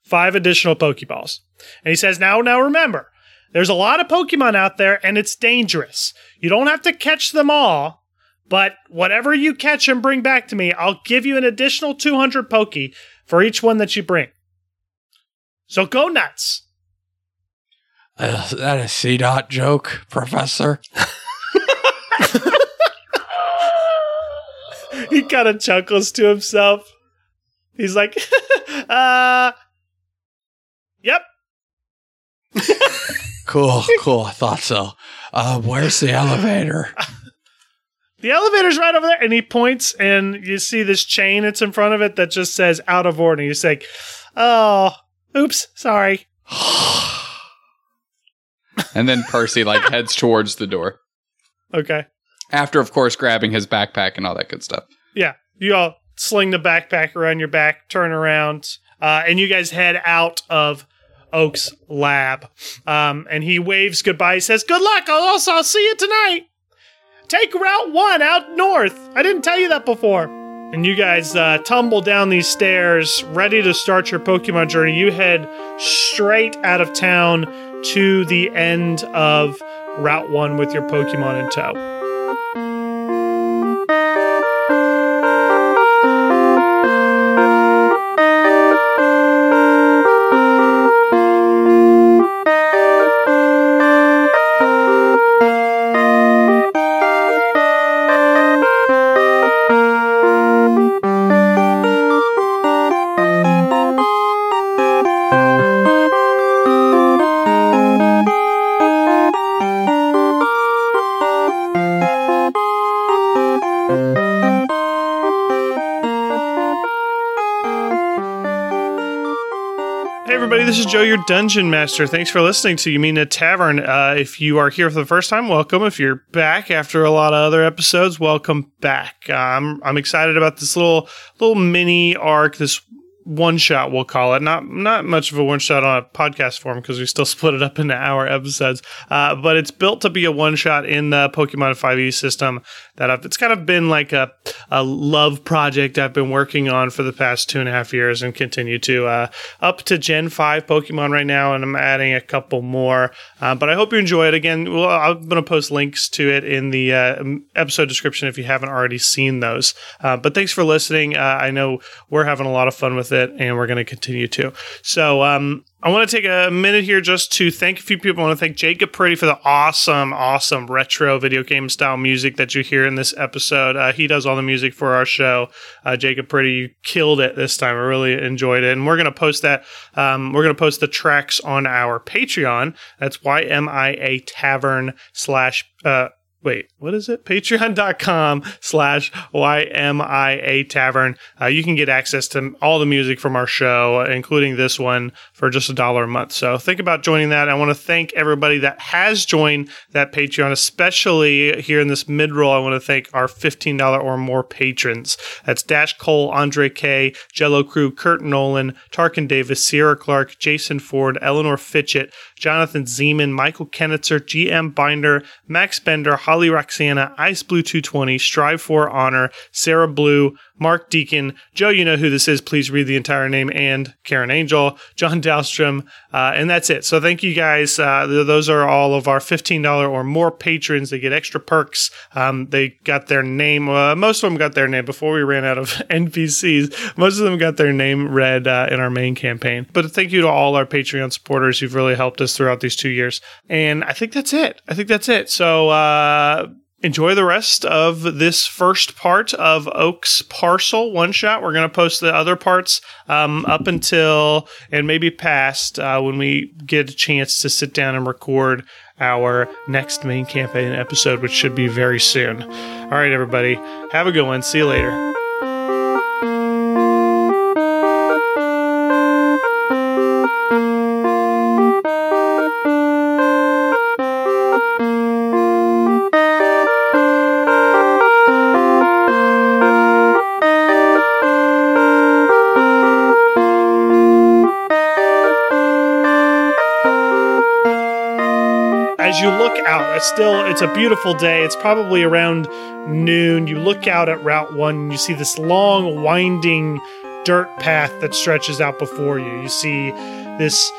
Five additional Pokeballs. And he says, now, now remember, there's a lot of Pokemon out there and it's dangerous. You don't have to catch them all, but whatever you catch and bring back to me, I'll give you an additional 200 Poke for each one that you bring. So go nuts. Uh, is that a Seedot joke, Professor? He kind of chuckles to himself. He's like, uh, yep. Cool, cool. I thought so. Uh, where's the elevator? The elevator's right over there. And he points, and you see this chain that's in front of it that just says out of order. You say, oh, oops, sorry. And then Percy like heads towards the door. Okay. After of course grabbing his backpack and all that good stuff. Yeah. You all sling the backpack around your back, turn around, uh, and you guys head out of Oak's lab. Um, and he waves goodbye. He says, Good luck. I'll also I'll see you tonight. Take Route 1 out north. I didn't tell you that before. And you guys uh, tumble down these stairs, ready to start your Pokemon journey. You head straight out of town to the end of Route 1 with your Pokemon in tow. Is Joe, your dungeon master. Thanks for listening to You Meet in a Tavern. Uh, if you are here for the first time, welcome. If you're back after a lot of other episodes, welcome back. I'm I'm excited about this little little mini arc, this one shot we'll call it. Not not much of a one shot on a podcast form because we still split it up into hour episodes. Uh, but it's built to be a one shot in the Pokemon 5e system that I've, it's kind of been like a, a love project I've been working on for the past two and a half years and continue to uh, up to Gen 5 Pokemon right now, and I'm adding a couple more. Uh, but I hope you enjoy it. Again, well, I'm going to post links to it in the uh, episode description if you haven't already seen those. Uh, but thanks for listening. Uh, I know we're having a lot of fun with it, and we're going to continue to. So, um, I want to take a minute here just to thank a few people. I want to thank Jacob Pretty for the awesome, awesome retro video game style music that you hear in this episode. Uh, he does all the music for our show. Uh, Jacob Pretty, you killed it this time. I really enjoyed it. And we're going to post that. Um, we're going to post the tracks on our Patreon. That's YMIA Tavern slash. Uh, wait, what is it? Patreon.com slash YMIA Tavern. Uh, you can get access to all the music from our show, including this one, for just a dollar a month. So think about joining that. I want to thank everybody that has joined that Patreon, especially here in this mid roll. I want to thank our $15 or more patrons. That's Dash Cole, Andre K, Jello Crew, Kurt Nolan, Tarkin Davis, Sierra Clark, Jason Ford, Eleanor Fitchett, Jonathan Zeman, Michael Kennitzer, GM Binder, Max Bender, Roxana, Ice Blue 220, Strive for Honor, Sarah Blue, Mark Deacon, Joe, you know who this is. Please read the entire name, and Karen Angel, John Dahlstrom, uh, and that's it. So thank you guys. Uh, th- those are all of our $15 or more patrons. They get extra perks. Um, they got their name. Uh, most of them got their name before we ran out of NPCs. Most of them got their name read uh, in our main campaign. But thank you to all our Patreon supporters. You've really helped us throughout these two years. And I think that's it. I think that's it. So, uh, enjoy the rest of this first part of Oak's Parcel one shot. We're going to post the other parts um, up until and maybe past uh, when we get a chance to sit down and record our next main campaign episode, which should be very soon. All right, everybody, have a good one. See you later. Still it's a beautiful day. It's probably around noon. You look out at Route 1 and you see this long winding dirt path that stretches out before you. You see this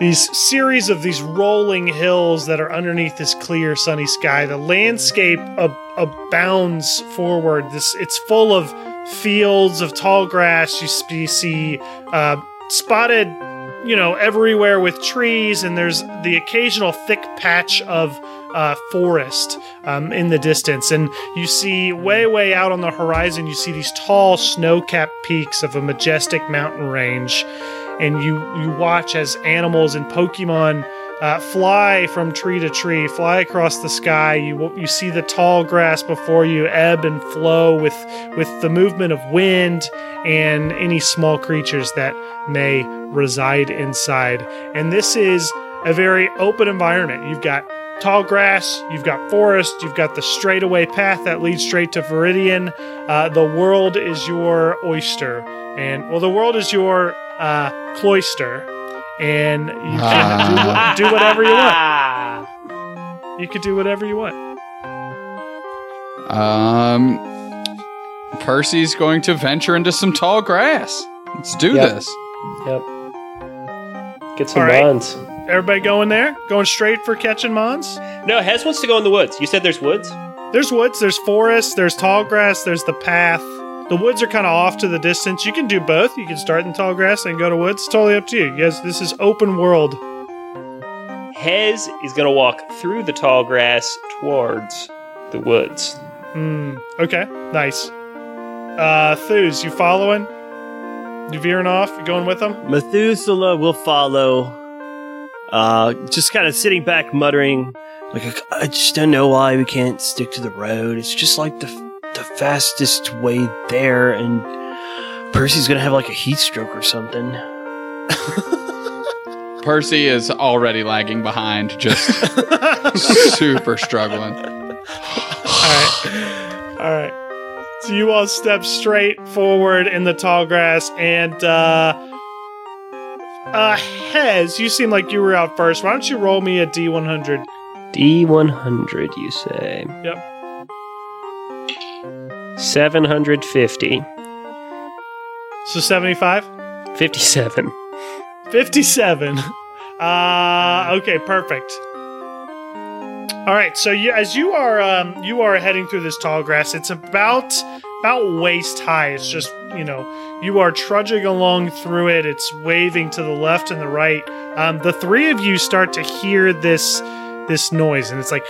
these series of these rolling hills that are underneath this clear sunny sky. The landscape ab- abounds forward. This it's full of fields of tall grass. You, see uh, spotted you know, everywhere with trees, and there's the occasional thick patch of uh, forest um, in the distance. And you see way, way out on the horizon, you see these tall snow capped peaks of a majestic mountain range. And you, you watch as animals and Pokemon uh, fly from tree to tree, fly across the sky. You you see the tall grass before you ebb and flow with with the movement of wind and any small creatures that may reside inside. And this is a very open environment. You've got tall grass, you've got forest, you've got the straightaway path that leads straight to Viridian. Uh, the world is your oyster, and well, the world is your uh, cloister, and you can Ah. do, do whatever you want. You could do whatever you want. Um, Percy's going to venture into some tall grass. Let's do Yep. this. Yep. Get some All right. bonds. Everybody going there? Going straight for catching Mons? No, Hez wants to go in the woods. You said there's woods? There's woods, there's forest, there's tall grass, there's the path. The woods are kind of off to the distance. You can do both. You can start in tall grass and go to woods. It's totally up to you. Yes, this is open world. Hez is going to walk through the tall grass towards the woods. Hmm. Okay. Nice. Uh, Thuse, you following? You veering off? You going with them? Methuselah will follow. Uh, just kind of sitting back, muttering, like, I just don't know why we can't stick to the road. It's just like the the fastest way there, and Percy's gonna have like a heat stroke or something. Percy is already lagging behind, just super struggling. All right. All right. So you all step straight forward in the tall grass, and uh, uh, Hez, you seem like you were out first. Why don't you roll me a D100? D100, you say? Yep. 750. So 75? 57. 57. Uh, okay, perfect. All right, so you, as you are um, you are heading through this tall grass, it's about about waist high. It's just you know you are trudging along through it. It's waving to the left and the right. Um, the three of you start to hear this this noise, and it's like,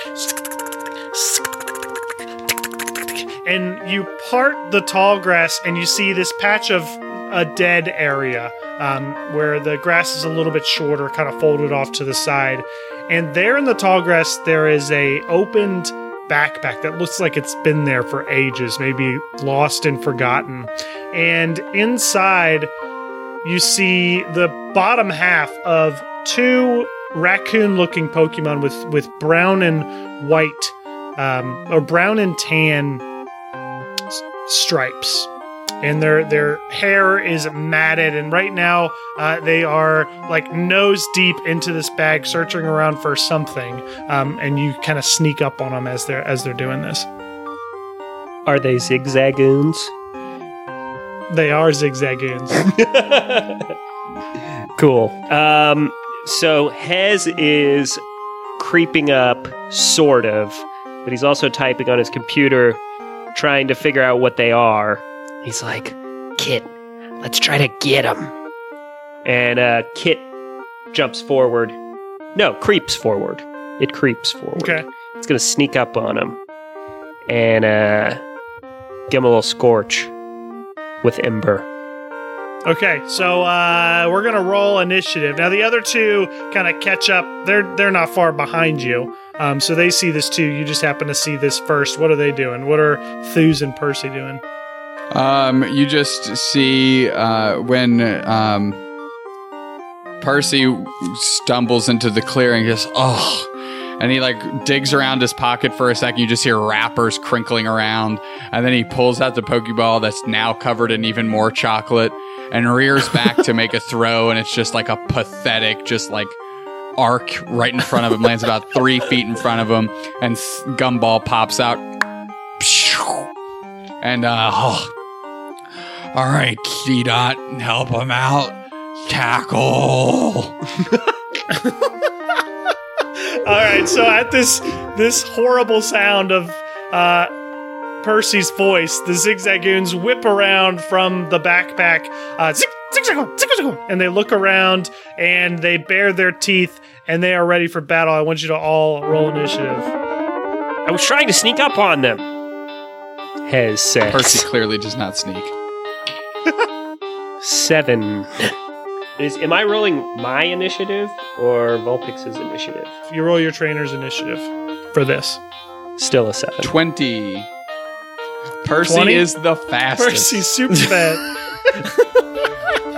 and you part the tall grass, and you see this patch of a dead area um, where the grass is a little bit shorter, kind of folded off to the side. And there in the tall grass, there is a opened backpack that looks like it's been there for ages, maybe lost and forgotten. And inside, you see the bottom half of two raccoon-looking Pokemon with with brown and white, um, or brown and tan stripes and their their hair is matted and right now uh, they are like nose deep into this bag searching around for something um, and you kind of sneak up on them as they're as they're doing this Are they zigzagoons? they are zigzagoons cool. Um, so Hez is creeping up, sort of, but he's also typing on his computer, trying to figure out what they are. He's like, Kit, let's try to get him. And uh, Kit jumps forward. No, creeps forward. It creeps forward. okay It's gonna sneak up on him and uh, give him a little scorch with Ember. okay so uh, we're gonna roll initiative now the other two kind of catch up they're they're not far behind you um, so they see this too you just happen to see this first what are they doing what are Thuse and percy doing Um, you just see uh, when um, Percy stumbles into the clearing, just oh, and he like digs around his pocket for a second. You just hear wrappers crinkling around, and then he pulls out the Pokeball that's now covered in even more chocolate and rears back to make a throw, and it's just like a pathetic, just like arc right in front of him, lands about three feet in front of him, and Gumball pops out. And uh, oh, All right, Seedot, help him out. Tackle. All right, so at this this horrible sound of uh, Percy's voice, the zigzagoons whip around from the backpack, uh, zig, zig, zig, zig, zig, and they look around and they bare their teeth and they are ready for battle. I want you to all roll initiative. I was trying to sneak up on them. Has says. Percy clearly does not sneak. Seven. Is am I rolling my initiative or Vulpix's initiative? You roll your trainer's initiative for this. Still a seven. 20. Percy 20? is the fastest. Percy's super fat.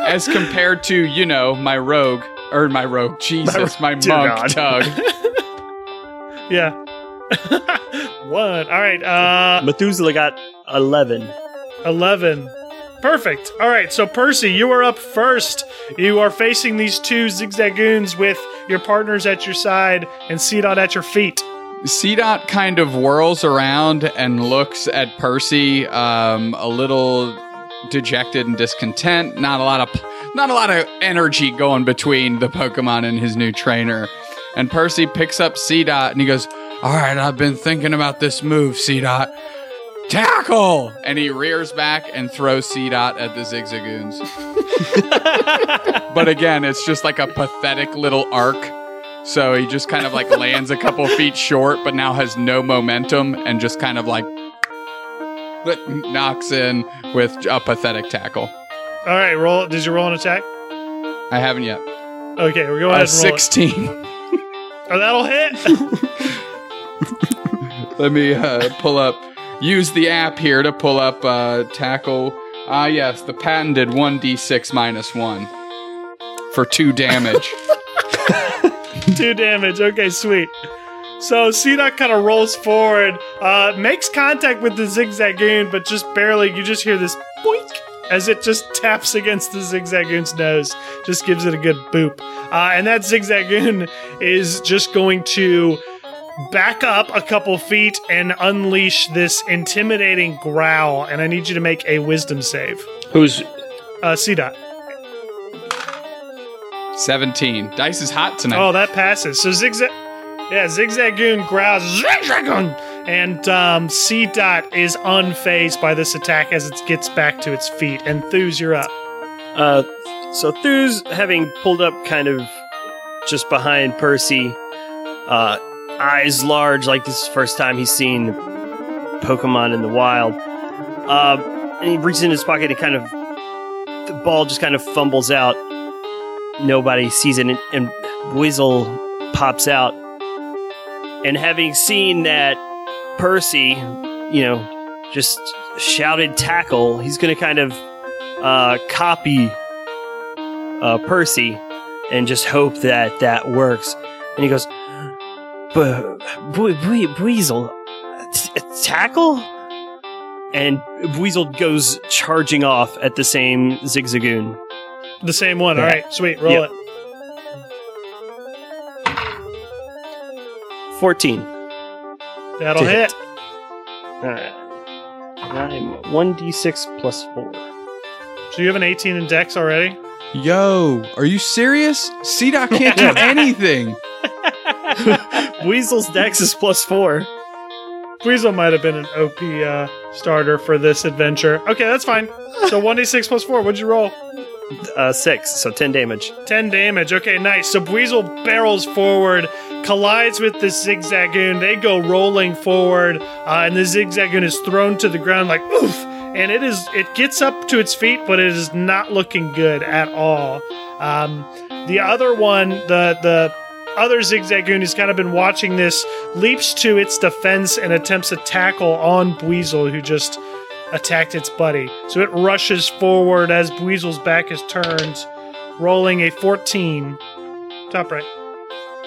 As compared to, you know, my rogue. Or my rogue. Jesus, my, dear monk God. Tug. yeah. One. All right. Uh, Methuselah got 11. 11. Perfect. All right, so Percy, you are up first. You are facing these two zigzagoons with your partners at your side and Seedot at your feet. Seedot kind of whirls around and looks at Percy um, a little dejected and discontent. Not a lot of not a lot of energy going between the Pokemon and his new trainer. And Percy picks up Seedot and he goes, All right, I've been thinking about this move, Seedot. Tackle. and he rears back and throws Seedot at the Zigzagoons. but again, it's just like a pathetic little arc. So he just kind of like lands a couple feet short, but now has no momentum and just kind of like knocks in with a pathetic tackle. All right, roll. Did you roll an attack? I haven't yet. Okay, we're going Uh, ahead and roll it. 16. Oh, that'll hit. Let me uh, pull up, use the app here to pull up uh, tackle. Ah, yes, the patented 1d6 minus 1 for 2 damage. Two damage. Okay, sweet. So Seedot kind of rolls forward, uh, makes contact with the zigzagoon, but just barely. You just hear this boink as it just taps against the zigzagoon's nose. Just gives it a good boop. Uh, and that zigzagoon is just going to back up a couple feet and unleash this intimidating growl. And I need you to make a wisdom save. Who's Uh, Seedot. 17. Dice is hot tonight. Oh, that passes. So zigzag, yeah, zigzagoon growls, zigzagoon, and um, Seedot is unfazed by this attack as it gets back to its feet. And Thuse, you're up. Uh, so Thuse, having pulled up kind of just behind Percy, uh, eyes large, like this is the first time he's seen Pokemon in the wild. Uh, and he reaches in his pocket and kind of, the ball just kind of fumbles out. Nobody sees it, and, and Weasel pops out. And having seen that Percy, you know, just shouted tackle, he's going to kind of uh, copy uh, Percy and just hope that that works. And he goes, "Bu- bu- bu- Weasel, t- tackle? And Weasel goes charging off at the same Zigzagoon. The same one. All Yeah. right, sweet. Roll Yep. it. 14. That'll To hit. hit. Alright. I'm 1d6 plus 4. So you have an 18 in Dex already. Yo, are you serious? Seedot can't do anything. Weasel's dex is plus 4. Weasel might have been an OP uh, starter for this adventure. Okay, that's fine. So 1d6 plus 4. What'd you roll? Uh, 6, so 10 damage. 10 damage. Okay, nice. So Weasel barrels forward, collides with the Zigzagoon. They go rolling forward, uh, and the Zigzagoon is thrown to the ground like oof. And it is it gets up to its feet, but it is not looking good at all. Um, the other one, the the other Zigzagoon who's kind of been watching this, leaps to its defense and attempts a tackle on Weasel, who just attacked its buddy. So it rushes forward as Weasel's back is turned, rolling a 14. Top right.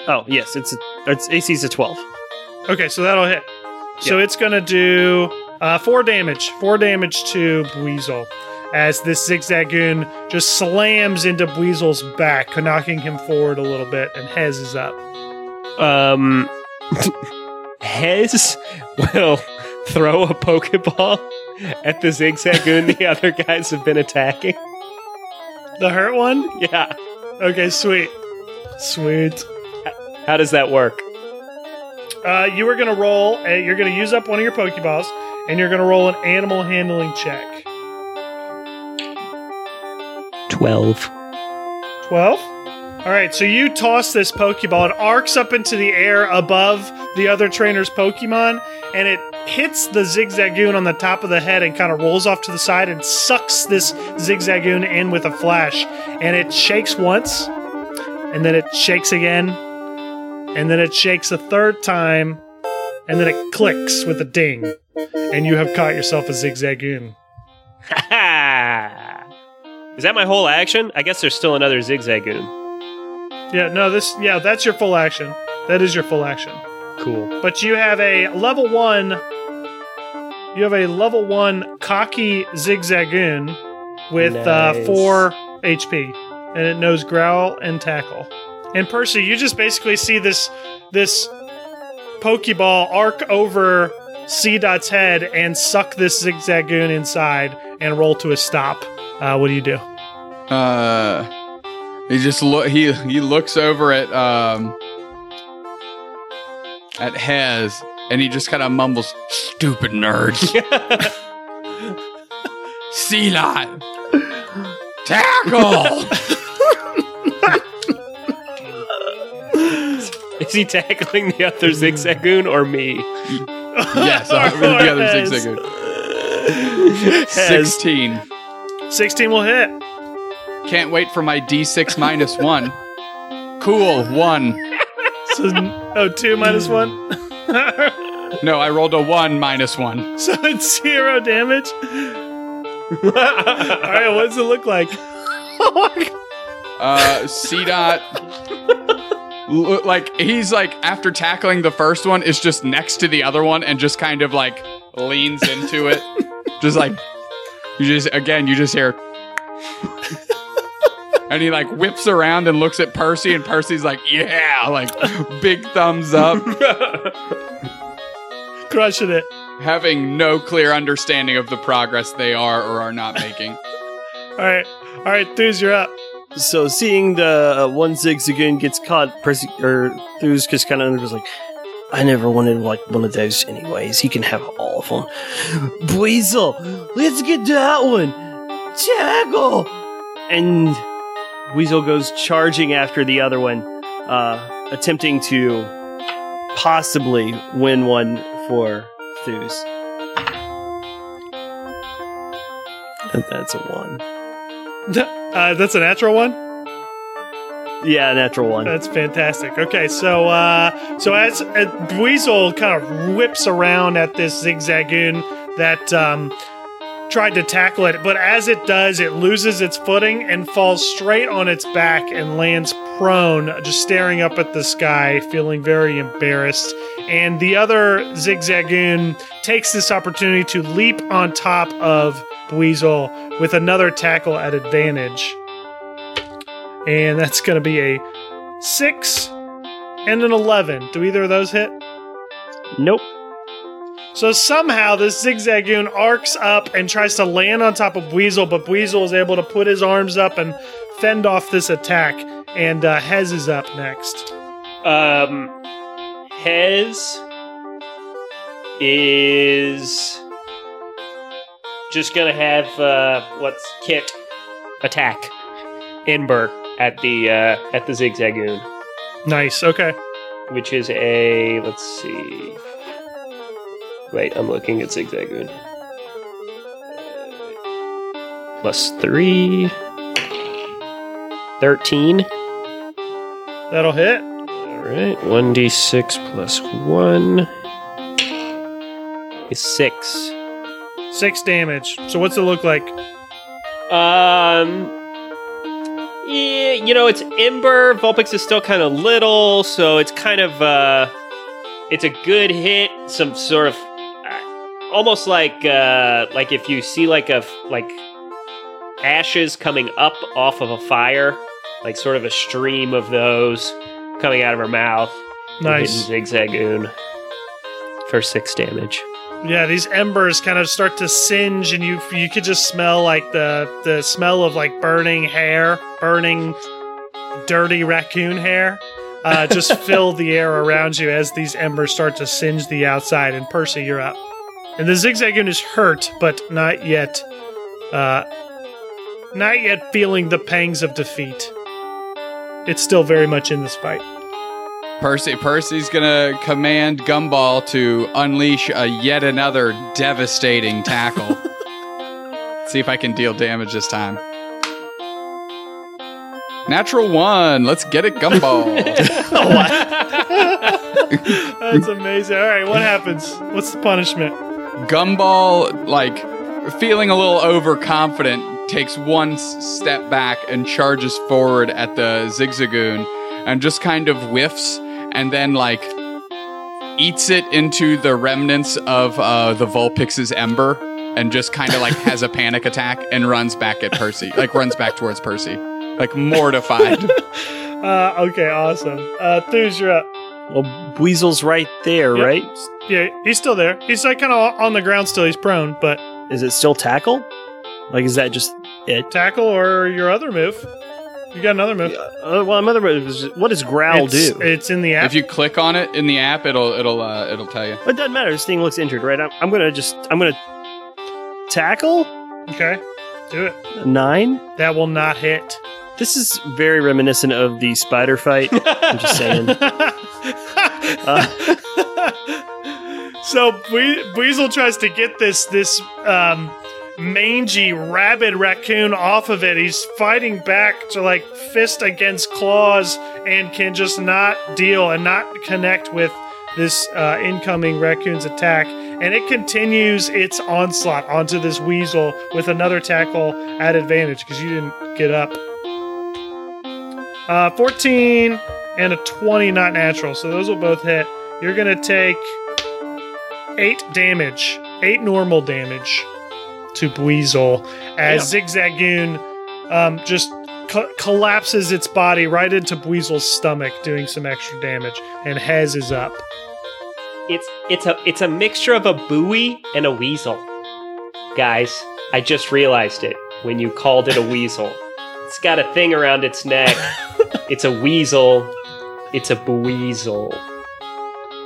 Oh, yes, it's, a, it's AC's a 12. Okay, so that'll hit. So it's going to do uh, four damage. Four damage to Weasel as this Zigzagoon just slams into Weasel's back, knocking him forward a little bit, and Hez is up. um Hez will throw a Pokeball at the Zigzagoon the other guys have been attacking. The hurt one? Yeah. Okay, sweet. Sweet. How does that work? Uh, you are going to roll, uh, you're going to use up one of your Pokeballs, and you're going to roll an animal handling check. 12. 12? All right, so you toss this Pokeball. It arcs up into the air above the other trainer's Pokemon, and it hits the Zigzagoon on the top of the head and kind of rolls off to the side and sucks this Zigzagoon in with a flash. And it shakes once, and then it shakes again, and then it shakes a third time, and then it clicks with a ding. And you have caught yourself a Zigzagoon. Ha Is that my whole action? I guess there's still another Zigzagoon. Yeah, no, this, yeah, that's your full action. That is your full action. Cool. but you have a level one. You have a level one cocky zigzagoon with uh, Nice. four HP, and it knows growl and tackle. And Percy, you just basically see this this Pokeball arc over Seedot's head and suck this zigzagoon inside and roll to a stop. Uh, what do you do? Uh, he just look. He he looks over at um at Hez, and he just kind of mumbles, "Stupid nerds." Seedot. Tackle. Is he tackling the other Zigzagoon or me? yes, other Hez. zigzag. Hez. Sixteen. Sixteen will hit. Can't wait for my D6 minus one. Cool, one. So, oh, two minus one. No, I rolled a one minus one. So it's zero damage. All right, what does it look like? Uh, Seedot. L- uh, Like he's like after tackling the first one is just next to the other one and just kind of like leans into it, just like you just again you just hear, and he like whips around and looks at Percy and Percy's like yeah like big thumbs up, Crushing it. having no clear understanding of the progress they are or are not making. All right. All right, Thuse, you're up. So seeing the uh, one Zigzagoon gets caught, Percy or Thuse just kind of was like, I never wanted like one of those anyways. He can have all of them. Weasel, let's get that one. Tackle. And Weasel goes charging after the other one, uh, attempting to possibly win one for Thuse. That's a one. Uh, that's a natural one. Yeah, natural one. That's fantastic. Okay, so uh, so as uh, Weasel kind of whips around at this zigzagoon that um, tried to tackle it, but as it does, it loses its footing and falls straight on its back and lands prone, just staring up at the sky, feeling very embarrassed. And the other zigzagoon takes this opportunity to leap on top of Weasel with another tackle at advantage. And that's going to be a six and an 11. Do either of those hit? Nope. So somehow this zigzagoon arcs up and tries to land on top of Weasel, but Weasel is able to put his arms up and fend off this attack. And uh, Hez is up next. Um, Hez is just gonna have uh, what's Kit attack Ember at the uh, at the Zigzagoon, Nice. Okay. which is a let's see. Wait, I'm looking at Zigzagoon. Plus three. 13. That'll hit. All right, 1d6 plus 1 is 6. Six damage. So what's it look like? Um, yeah, you know, it's Ember. Vulpix is still kind of little, so it's kind of, uh, it's a good hit. Some sort of, uh, almost like, uh, like if you see like a, like, ashes coming up off of a fire, like sort of a stream of those coming out of her mouth. Nice. Zigzagoon for six damage. Yeah, these embers kind of start to singe, and you you could just smell like the the smell of like burning hair, burning dirty raccoon hair. Uh, just fill the air around you as these embers start to singe the outside. And Percy, you're up. And the zigzagoon is hurt, but not yet, uh, not yet feeling the pangs of defeat. It's still very much in this fight. Percy Percy's gonna command Gumball to unleash a yet another devastating tackle. See if I can deal damage this time. Natural one. Let's get it, Gumball. That's amazing. All right, what happens? What's the punishment? Gumball, like feeling a little overconfident, takes one step back and charges forward at the Zigzagoon and just kind of whiffs and then like eats it into the remnants of uh, the Vulpix's ember and just kind of like has a panic attack and runs back at Percy, like runs back towards Percy, like mortified. Uh, okay, awesome. Uh, Thuse, you're up. Well, Weasel's right there, Yep. right? Yeah, he's still there. He's like kind of on the ground still. He's prone, but Is it still tackle? Like, is that just it? tackle or your other move. You got another move. Uh, well, another move is what does growl it's, do? It's in the app. if you click on it in the app, it'll it'll uh, it'll tell you. it doesn't matter. This thing looks injured, right? I'm, I'm gonna just I'm gonna tackle okay, do it. nine. That will not hit. This is very reminiscent of the spider fight. I'm just saying. so we- Weasel tries to get this this um, mangy rabid raccoon off of it. He's fighting back to like fist against claws and can just not deal and not connect with this uh, incoming raccoon's attack. And it continues its onslaught onto this weasel with another tackle at advantage because you didn't get up. Uh, 14 and a 20 not natural, so those will both hit. You're gonna take eight damage, eight normal damage to Buizel as Zigzagoon um, just co- collapses its body right into Buizel's stomach, doing some extra damage, and Hez is up. It's it's a it's a mixture of a buoy and a weasel. Guys, I just realized it when you called it a weasel. It's got a thing around its neck. it's a weasel. It's a buweasel.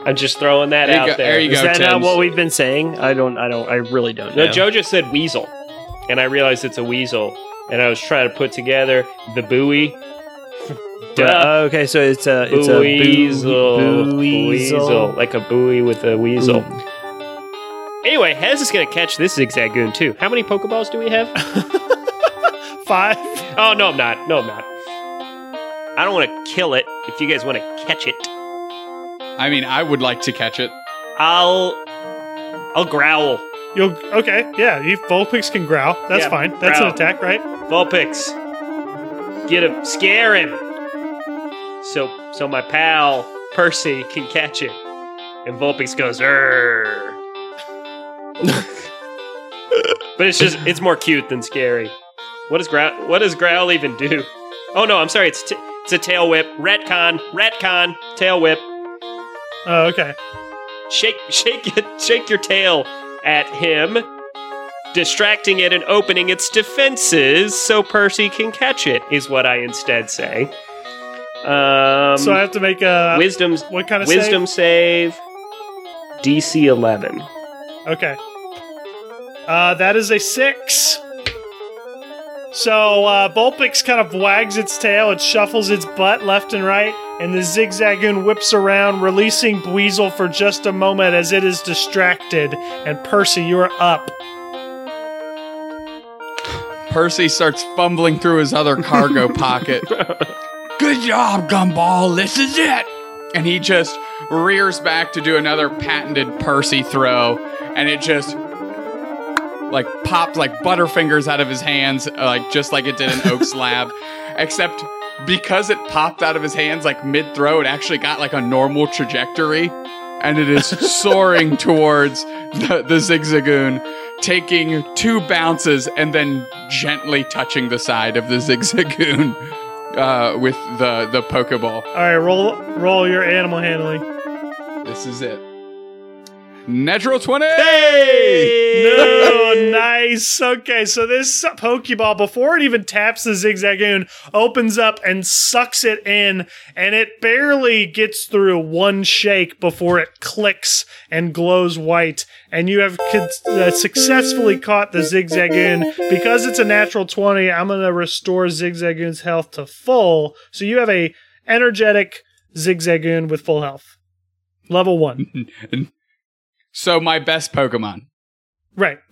I'm just throwing that There out go- there. there you Is go, that not Tims. what we've been saying? I don't. I don't. I really don't. No, know. Joe just said weasel, and I realized it's a weasel, and I was trying to put together the buoy. Duh, oh, okay, so it's a it's a weasel, buweasel. Like a buoy with a weasel. Mm. Anyway, Hez is going to catch this Zigzagoon too. How many Pokeballs do we have? Five. oh, no, I'm not. No, I'm not. I don't want to kill it if you guys want to catch it. I mean, I would like to catch it. I'll. I'll growl. You'll okay? Yeah, you Vulpix can growl. That's Yeah, fine. That's growl. an attack, right? Vulpix. Get him. Scare him. So, so my pal Percy can catch it. And Vulpix goes, Err. but it's just, it's more cute than scary. What does growl, what does growl even do? Oh no, I'm sorry, it's, t- it's a tail whip. Retcon, retcon, tail whip. Oh, okay. Shake, shake it, shake your tail at him, distracting it and opening its defenses so Percy can catch it. Is what I instead say. Um, so I have to make a wisdom's what kind of wisdom save. DC eleven. Okay. Uh, that is a six. So uh, Vulpix kind of wags its tail, it shuffles its butt left and right, and the Zigzagoon whips around, releasing Buizel for just a moment as it is distracted. And Percy, you are up. Percy starts fumbling through his other cargo pocket. Good job, Gumball. This is it. and he just rears back to do another patented Percy throw, and it just like popped like butterfingers out of his hands, uh, like just like it did in Oak's lab, except because it popped out of his hands like mid throw, it actually got like a normal trajectory, and it is soaring towards the, the Zigzagoon, taking two bounces and then gently touching the side of the Zigzagoon. Uh, with the the Pokeball. All right, roll roll your animal handling. This is it. Natural 20! No, nice. Okay, so this Pokeball, before it even taps the Zigzagoon, opens up and sucks it in, and it barely gets through one shake before it clicks and glows white. And you have con- uh, successfully caught the Zigzagoon. Because it's a natural 20, I'm going to restore Zigzagoon's health to full. So you have a energetic Zigzagoon with full health. Level one. So, my best Pokemon. Right.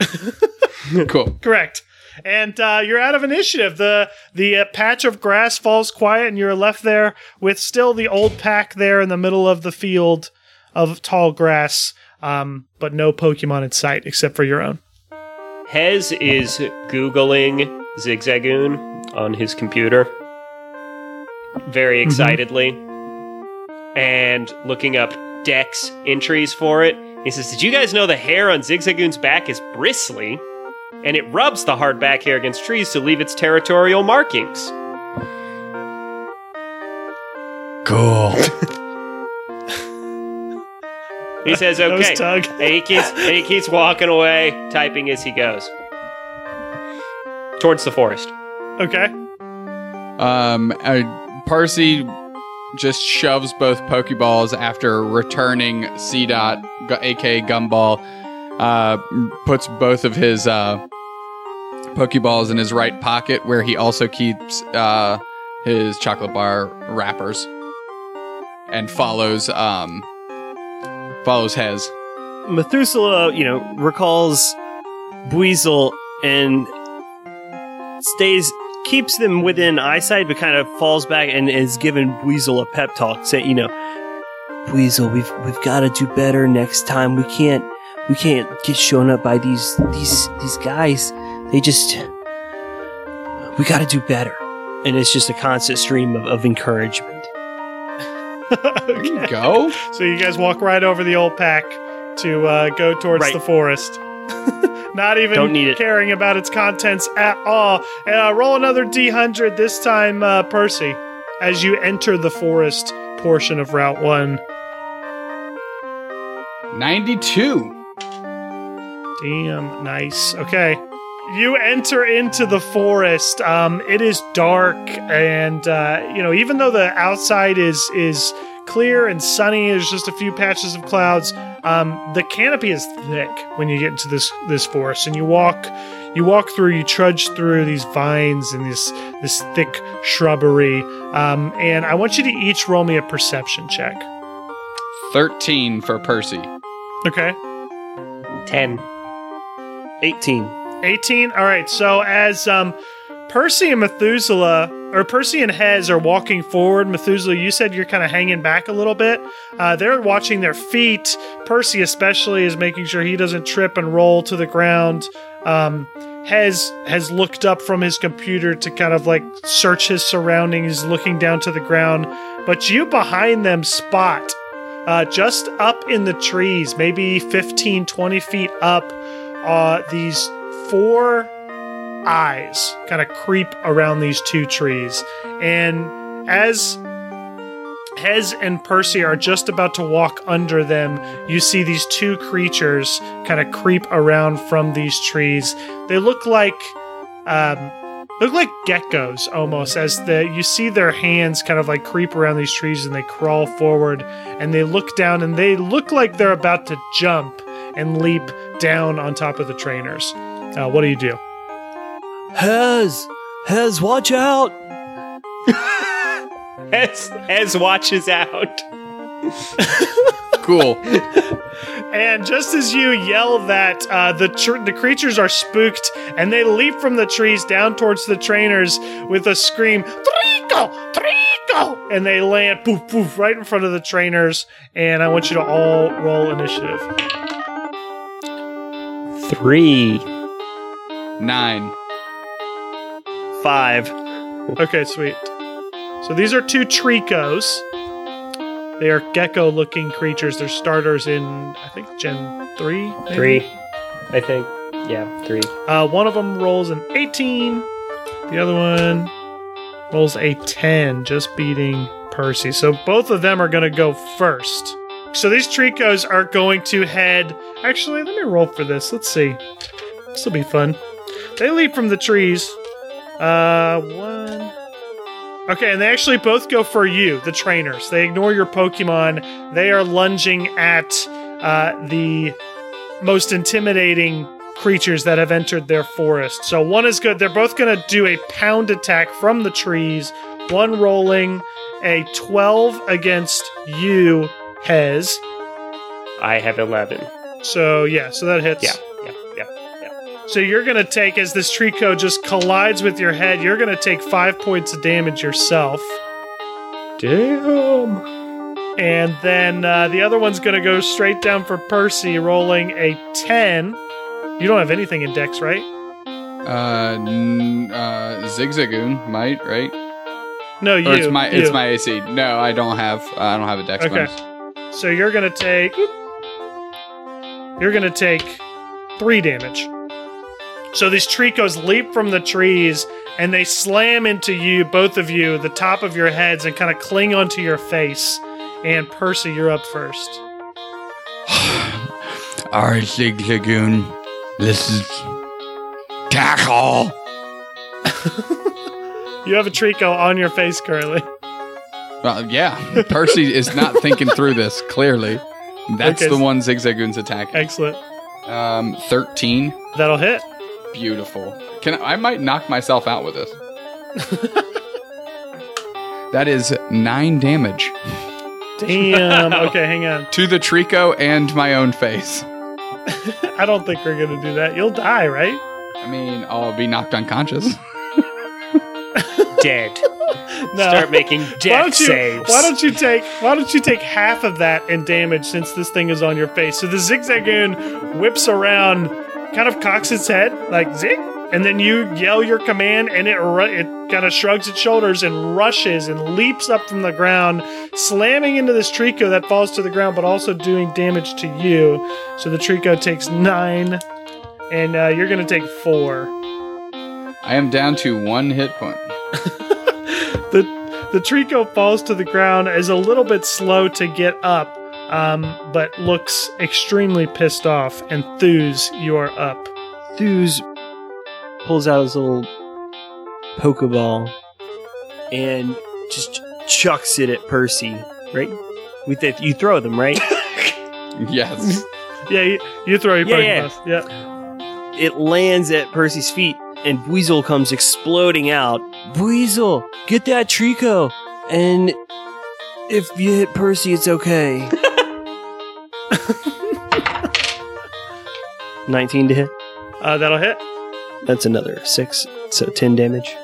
Cool. Correct. And uh, you're out of initiative. The the uh, patch of grass falls quiet, and you're left there with still the old pack there in the middle of the field of tall grass, um, but no Pokemon in sight except for your own. Hez is googling Zigzagoon on his computer very excitedly and looking up Dex entries for it. He says, "Did you guys know the hair on Zigzagoon's back is bristly, and it rubs the hard back hair against trees to leave its territorial markings?" Cool. He says, "Okay." Tug. and he keeps and he keeps walking away, typing as he goes towards the forest. Okay. Um, uh, Percy just shoves both Pokeballs after returning Seedot, aka Gumball. Uh, puts both of his uh, Pokeballs in his right pocket, where he also keeps uh, his chocolate bar wrappers, and follows um follows Hez. Methuselah, you know, recalls Buizel and stays keeps them within eyesight, but kind of falls back and is giving Weasel a pep talk, saying, you know, Weasel, we've we've got to do better next time. We can't we can't get shown up by these these these guys. They just we got to do better. and it's just a constant stream of, of encouragement. There you go. So you guys walk right over the old pack to uh, go towards Right. the forest. Not even Don't need it. caring about its contents at all. And uh, roll another D100, this time, uh, Percy, as you enter the forest portion of Route 1. 92. Damn, nice. Okay. You enter into the forest. Um, it is dark, and uh, you know, even though the outside is is clear and sunny, there's just a few patches of clouds. Um, the canopy is thick when you get into this this forest, and you walk, you walk through, you trudge through these vines and this this thick shrubbery. Um, and I want you to each roll me a perception check. 13 for Percy. Okay. 10. 18. 18 all right so as um percy and methuselah or percy and hez are walking forward. Methuselah you said you're kind of hanging back a little bit. Uh, they're watching their feet. Percy especially is making sure he doesn't trip and roll to the ground. Um Hez has looked up from his computer to kind of like search his surroundings, looking down to the ground. But you behind them spot, uh, just up in the trees, maybe 15, 20 feet up, uh, these four eyes kind of creep around these two trees. And as Hez and Percy are just about to walk under them, you see these two creatures kind of creep around from these trees. They look like um, look like geckos almost as the you see their hands kind of like creep around these trees and they crawl forward and they look down and they look like they're about to jump and leap down on top of the trainers. Uh, what do you do? Hez! Hez, watch out! As, as watches out. Cool. And just as you yell that, uh, the tr- the creatures are spooked and they leap from the trees down towards the trainers with a scream, Treecko! Treecko! And they land poof poof right in front of the trainers. And I want you to all roll initiative. Three. Nine. Five. Okay, sweet. So these are two Treeckos. They are gecko looking creatures. They're starters in, I think, Gen 3? maybe? Three. I think. Yeah, three. Uh, one of them rolls an 18. The other one rolls a 10, just beating Percy. So both of them are going to go first. So these Treeckos are going to head. Actually, let me roll for this. Let's see. This will be fun. They leap from the trees. Uh, one. Okay, and they actually both go for you, the trainers. They ignore your Pokemon. They are lunging at uh, the most intimidating creatures that have entered their forest. So one is good. They're both going to do a pound attack from the trees. One rolling a 12 against you, Hez. I have 11. So yeah, so that hits. Yeah. So you're going to take, as this Treecko just collides with your head, you're going to take five points of damage yourself. Damn. And then uh, the other one's going to go straight down for Percy, rolling a 10. You don't have anything in Dex, right? Uh, n- uh, Zigzagoon might, right? No, you. Or it's my it's you. my AC. No, I don't have I don't have a dex Okay. bonus. So you're gonna take. You're gonna take three damage. So these Treeckos leap from the trees and they slam into you, both of you, the top of your heads, and kind of cling onto your face. And Percy, you're up first. Alright, Zigzagoon. This is tackle. You have a Treecko on your face currently. Well, yeah. Percy is not thinking through this. Clearly, that's Okay. the one Zigzagoon's attacking. Excellent. Um, thirteen. That'll hit. Beautiful. Can I might knock myself out with this. that is nine damage Damn. okay, hang on. to the Treecko and my own face. I don't think we're gonna do that. You'll die, right? I mean, I'll be knocked unconscious. Dead. No. Start making why death don't you saves. why don't you take why don't you take half of that in damage since this thing is on your face so the zigzagoon whips around kind of cocks its head like zig and then you yell your command, and it ru- it kind of shrugs its shoulders and rushes and leaps up from the ground, slamming into this Treecko that falls to the ground, but also doing damage to you. So the Treecko takes nine, and uh, you're going to take four. I am down to one hit point. the the Treecko falls to the ground, is a little bit slow to get up, um, but looks extremely pissed off. And Thuse, you are up. Thuse pulls out his little Pokeball and just chucks it at Percy, right? With it, you throw them, right? Yes. Yeah, you, you throw your Yeah, Pokeballs. Yeah. it lands at Percy's feet, and Weasel comes exploding out. Weasel, get that Treecko, and if you hit Percy, it's okay. Nineteen to hit. Uh, that'll hit. That's another six, so ten damage.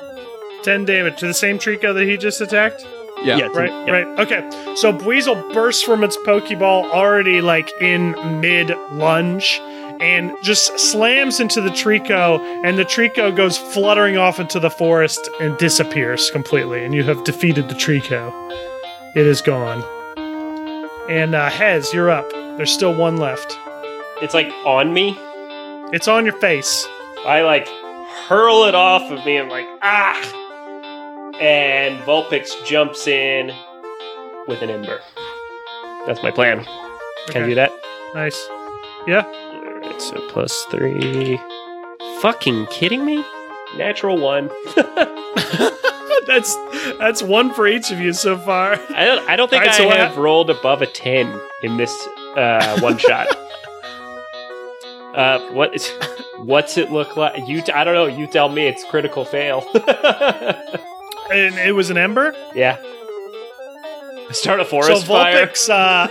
10 damage to the same Treecko that he just attacked. Yeah. Yeah. Right, Yeah. right. Okay. So Weasel bursts from its Pokeball already like in mid lunge and just slams into the Treecko, and the Treecko goes fluttering off into the forest and disappears completely. And you have defeated the Treecko. It is gone. And uh, Hez, you're up. There's still one left. It's like on me. It's on your face. I like hurl it off of me. I'm like, ah! And Vulpix jumps in with an ember. That's my plan. Can I do that? Nice. Yeah. Alright, so plus three. Fucking kidding me? Natural one. that's that's one for each of you so far. I don't. I don't think Alright, I so what have hap- rolled above a ten in this uh, one shot. Uh, what is? What's it look like? You, t- I don't know. You tell me. It's critical fail. And it was an ember. yeah. Start a forest so fire. Uh,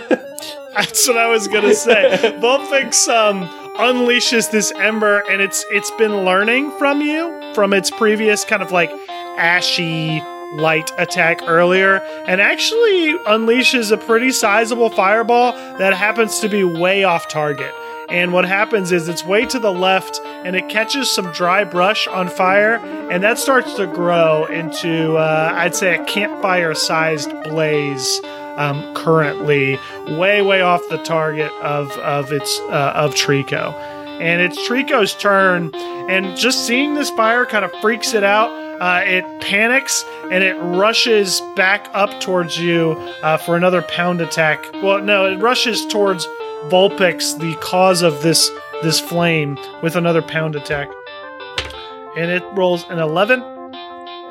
that's what I was gonna say. Vulpix um, unleashes this ember, and it's it's been learning from you from its previous kind of like ashy light attack earlier, and actually unleashes a pretty sizable fireball that happens to be way off target. And what happens is it's way to the left, and it catches some dry brush on fire, and that starts to grow into, uh, I'd say, a campfire-sized blaze um, currently way way off the target of of its uh, of Treecko, and it's Treecko's turn, and just seeing this fire kind of freaks it out. Uh, it panics and it rushes back up towards you uh, for another pound attack. Well, no, it rushes towards Vulpix, the cause of this this flame, with another pound attack, and it rolls an eleven.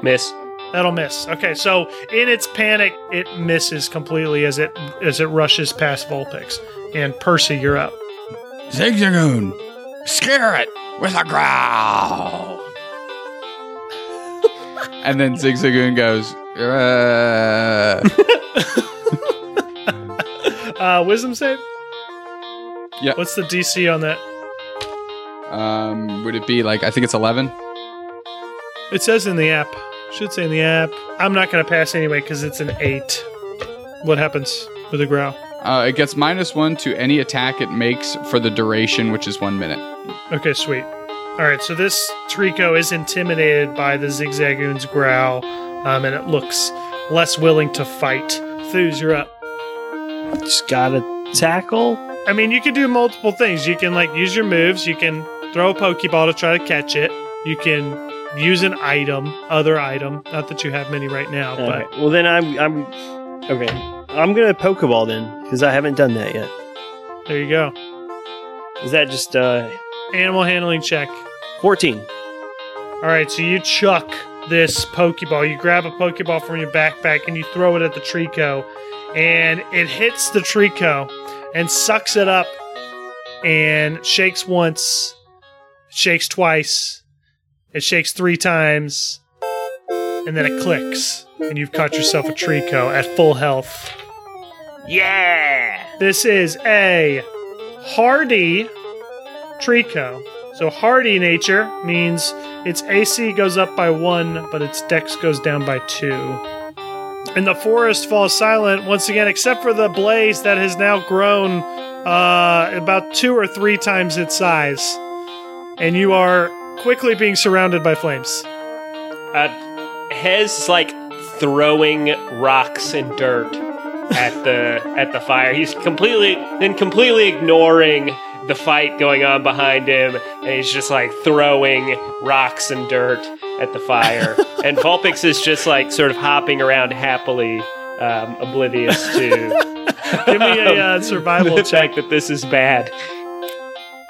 Miss. That'll miss. Okay, so in its panic, it misses completely as it as it rushes past Vulpix. And Percy, you're up. Zigzagoon, scare it with a growl. And then Zigzagoon goes, uh, wisdom save. Yeah. What's the DC on that? um, would it be like, I think it's 11? It says in the app. Should say in the app. I'm not going to pass anyway because it's an eight. What happens with a growl? Uh, it gets minus one to any attack it makes for the duration, which is one minute. Okay, sweet. All right, so this Treecko is intimidated by the Zigzagoon's growl, um, and it looks less willing to fight. Thuse, you're up. Just gotta tackle. I mean, you can do multiple things. You can like use your moves. You can throw a Pokeball to try to catch it. You can use an item, other item. Not that you have many right now, but Well, then I'm I'm okay. I'm gonna Pokeball then because I haven't done that yet. there you go. Is that just uh Animal handling check. 14? All right, so you chuck this Pokeball. You grab a Pokeball from your backpack and you throw it at the Treecko, and it hits the Treecko and sucks it up and shakes once, shakes twice, it shakes three times, and then it clicks, and you've caught yourself a Treecko at full health. Yeah. This is a hardy Treecko. So hardy nature means its AC goes up by one, but its dex goes down by two. And the forest falls silent once again, except for the blaze that has now grown uh, about two or three times its size. And you are quickly being surrounded by flames. Uh, Hez like throwing rocks and dirt at the at the fire. He's completely then completely ignoring the fight going on behind him, and he's just like throwing rocks and dirt at the fire. and Vulpix is just like sort of hopping around happily, um, oblivious to Give me a uh, survival the check. that this is bad.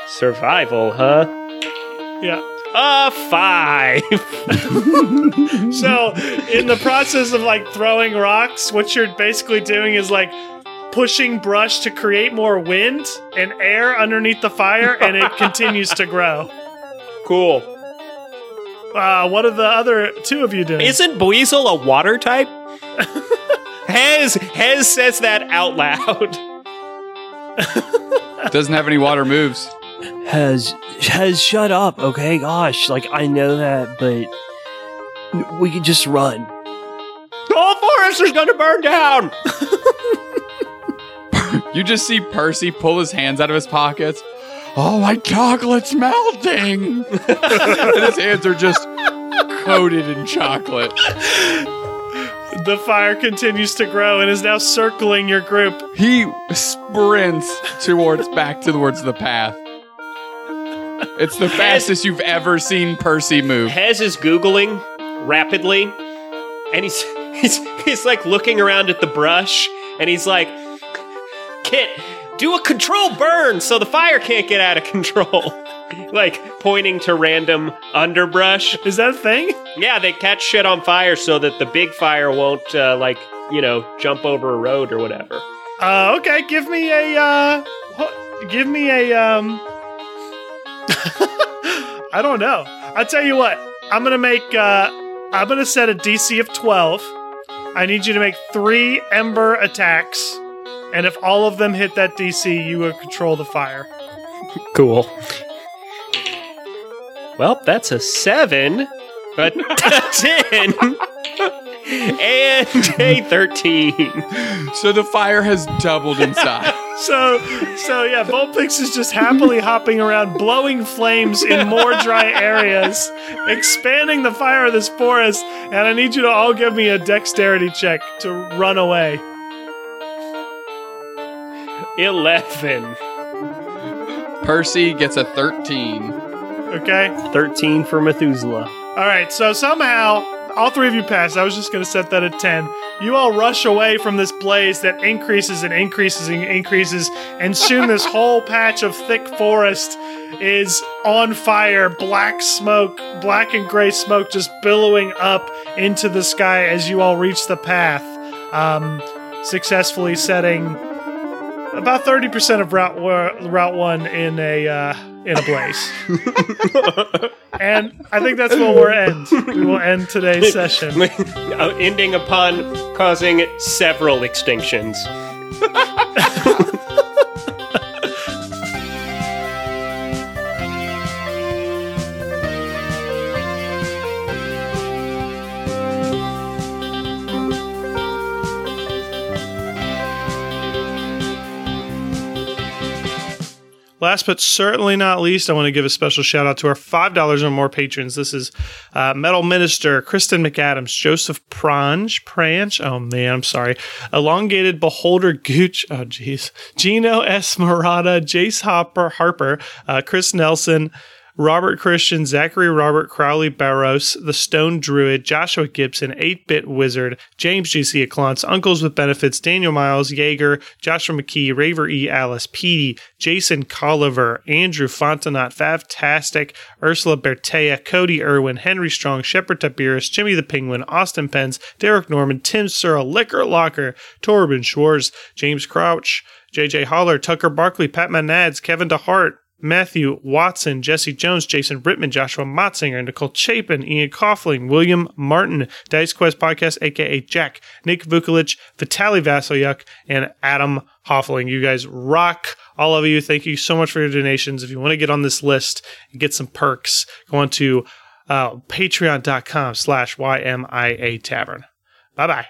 Survival, huh? Yeah. A five. So, in the process of like throwing rocks, what you're basically doing is like pushing brush to create more wind and air underneath the fire, and it continues to grow. cool. Uh, what are the other two of you doing? Isn't Buizel a water type? Hez Hez says that out loud. Doesn't have any water moves. Has has shut up, okay? Gosh, like I know that, but we could just run. The whole forest is gonna burn down. You just see Percy pull his hands out of his pockets. Oh, my chocolate's melting. and his hands are just coated in chocolate. the fire continues to grow and is now circling your group. He sprints towards back towards the path. It's the fastest you've ever seen Percy move. Hez is googling rapidly, and he's he's he's like looking around at the brush, and he's like, "Kit, do a control burn so the fire can't get out of control." like pointing to random underbrush. Is that a thing? Yeah, they catch shit on fire so that the big fire won't uh, like you know jump over a road or whatever. Uh, okay, give me a, uh, give me a, um, I don't know. I'll tell you what, I'm gonna make, uh, I'm gonna set a DC of 12. I need you to make three Ember attacks, and if all of them hit that DC, you would control the fire. Cool. Well, that's a seven, a ten, and a thirteen. So the fire has doubled in size. So, so yeah, Vulpix is just happily hopping around, blowing flames in more dry areas, expanding the fire of this forest, and I need you to all give me a dexterity check to run away. Eleven. Percy gets a 13. Okay? Thirteen for Methuselah. All right, so somehow all three of you pass. I was just going to set that at 10. You all rush away from this blaze that increases and increases and increases, and soon this whole patch of thick forest is on fire. Black smoke, black and gray smoke just billowing up into the sky as you all reach the path, um, successfully setting about 30% of Route, wa- route 1 in a, uh, in a blaze. and I think that's where we'll end. We will end today's session. Uh, ending upon causing several extinctions. Last but certainly not least, I want to give a special shout out to our $5 or more patrons. This is uh, Metal Minister, Kristen McAdams, Joseph Prange, Prange, oh man, I'm sorry, Elongated Beholder Gooch, oh geez, Gino Esmerada, Jace Hopper, Harper, uh, Chris Nelson, Robert Christian, Zachary Robert Crowley Barros, The Stone Druid, Joshua Gibson, 8 Bit Wizard, James GC Aclance, Uncles with Benefits, Daniel Miles, Jaeger, Joshua McKee, Raver E. Alice, Petey, Jason Colliver, Andrew Fontenot, Fantastic, Ursula Bertea, Cody Irwin, Henry Strong, Shepard Tiberius, Jimmy the Penguin, Austin Pence, Derek Norman, Tim Searle, Liquor Locker, Torben Schwartz, James Crouch, JJ Holler, Tucker Barkley, Pat Manads, Kevin DeHart, Matthew Watson, Jesse Jones, Jason Brittman, Joshua Motzinger, Nicole Chapin, Ian Coughlin, William Martin, Dice Quest Podcast, aka Jack, Nick Vukolich, Vitaly Vasilyak, and Adam Hoffling. You guys rock. All of you, thank you so much for your donations. If you want to get on this list and get some perks, go on to uh, patreon.com slash YMIA Tavern. Bye bye.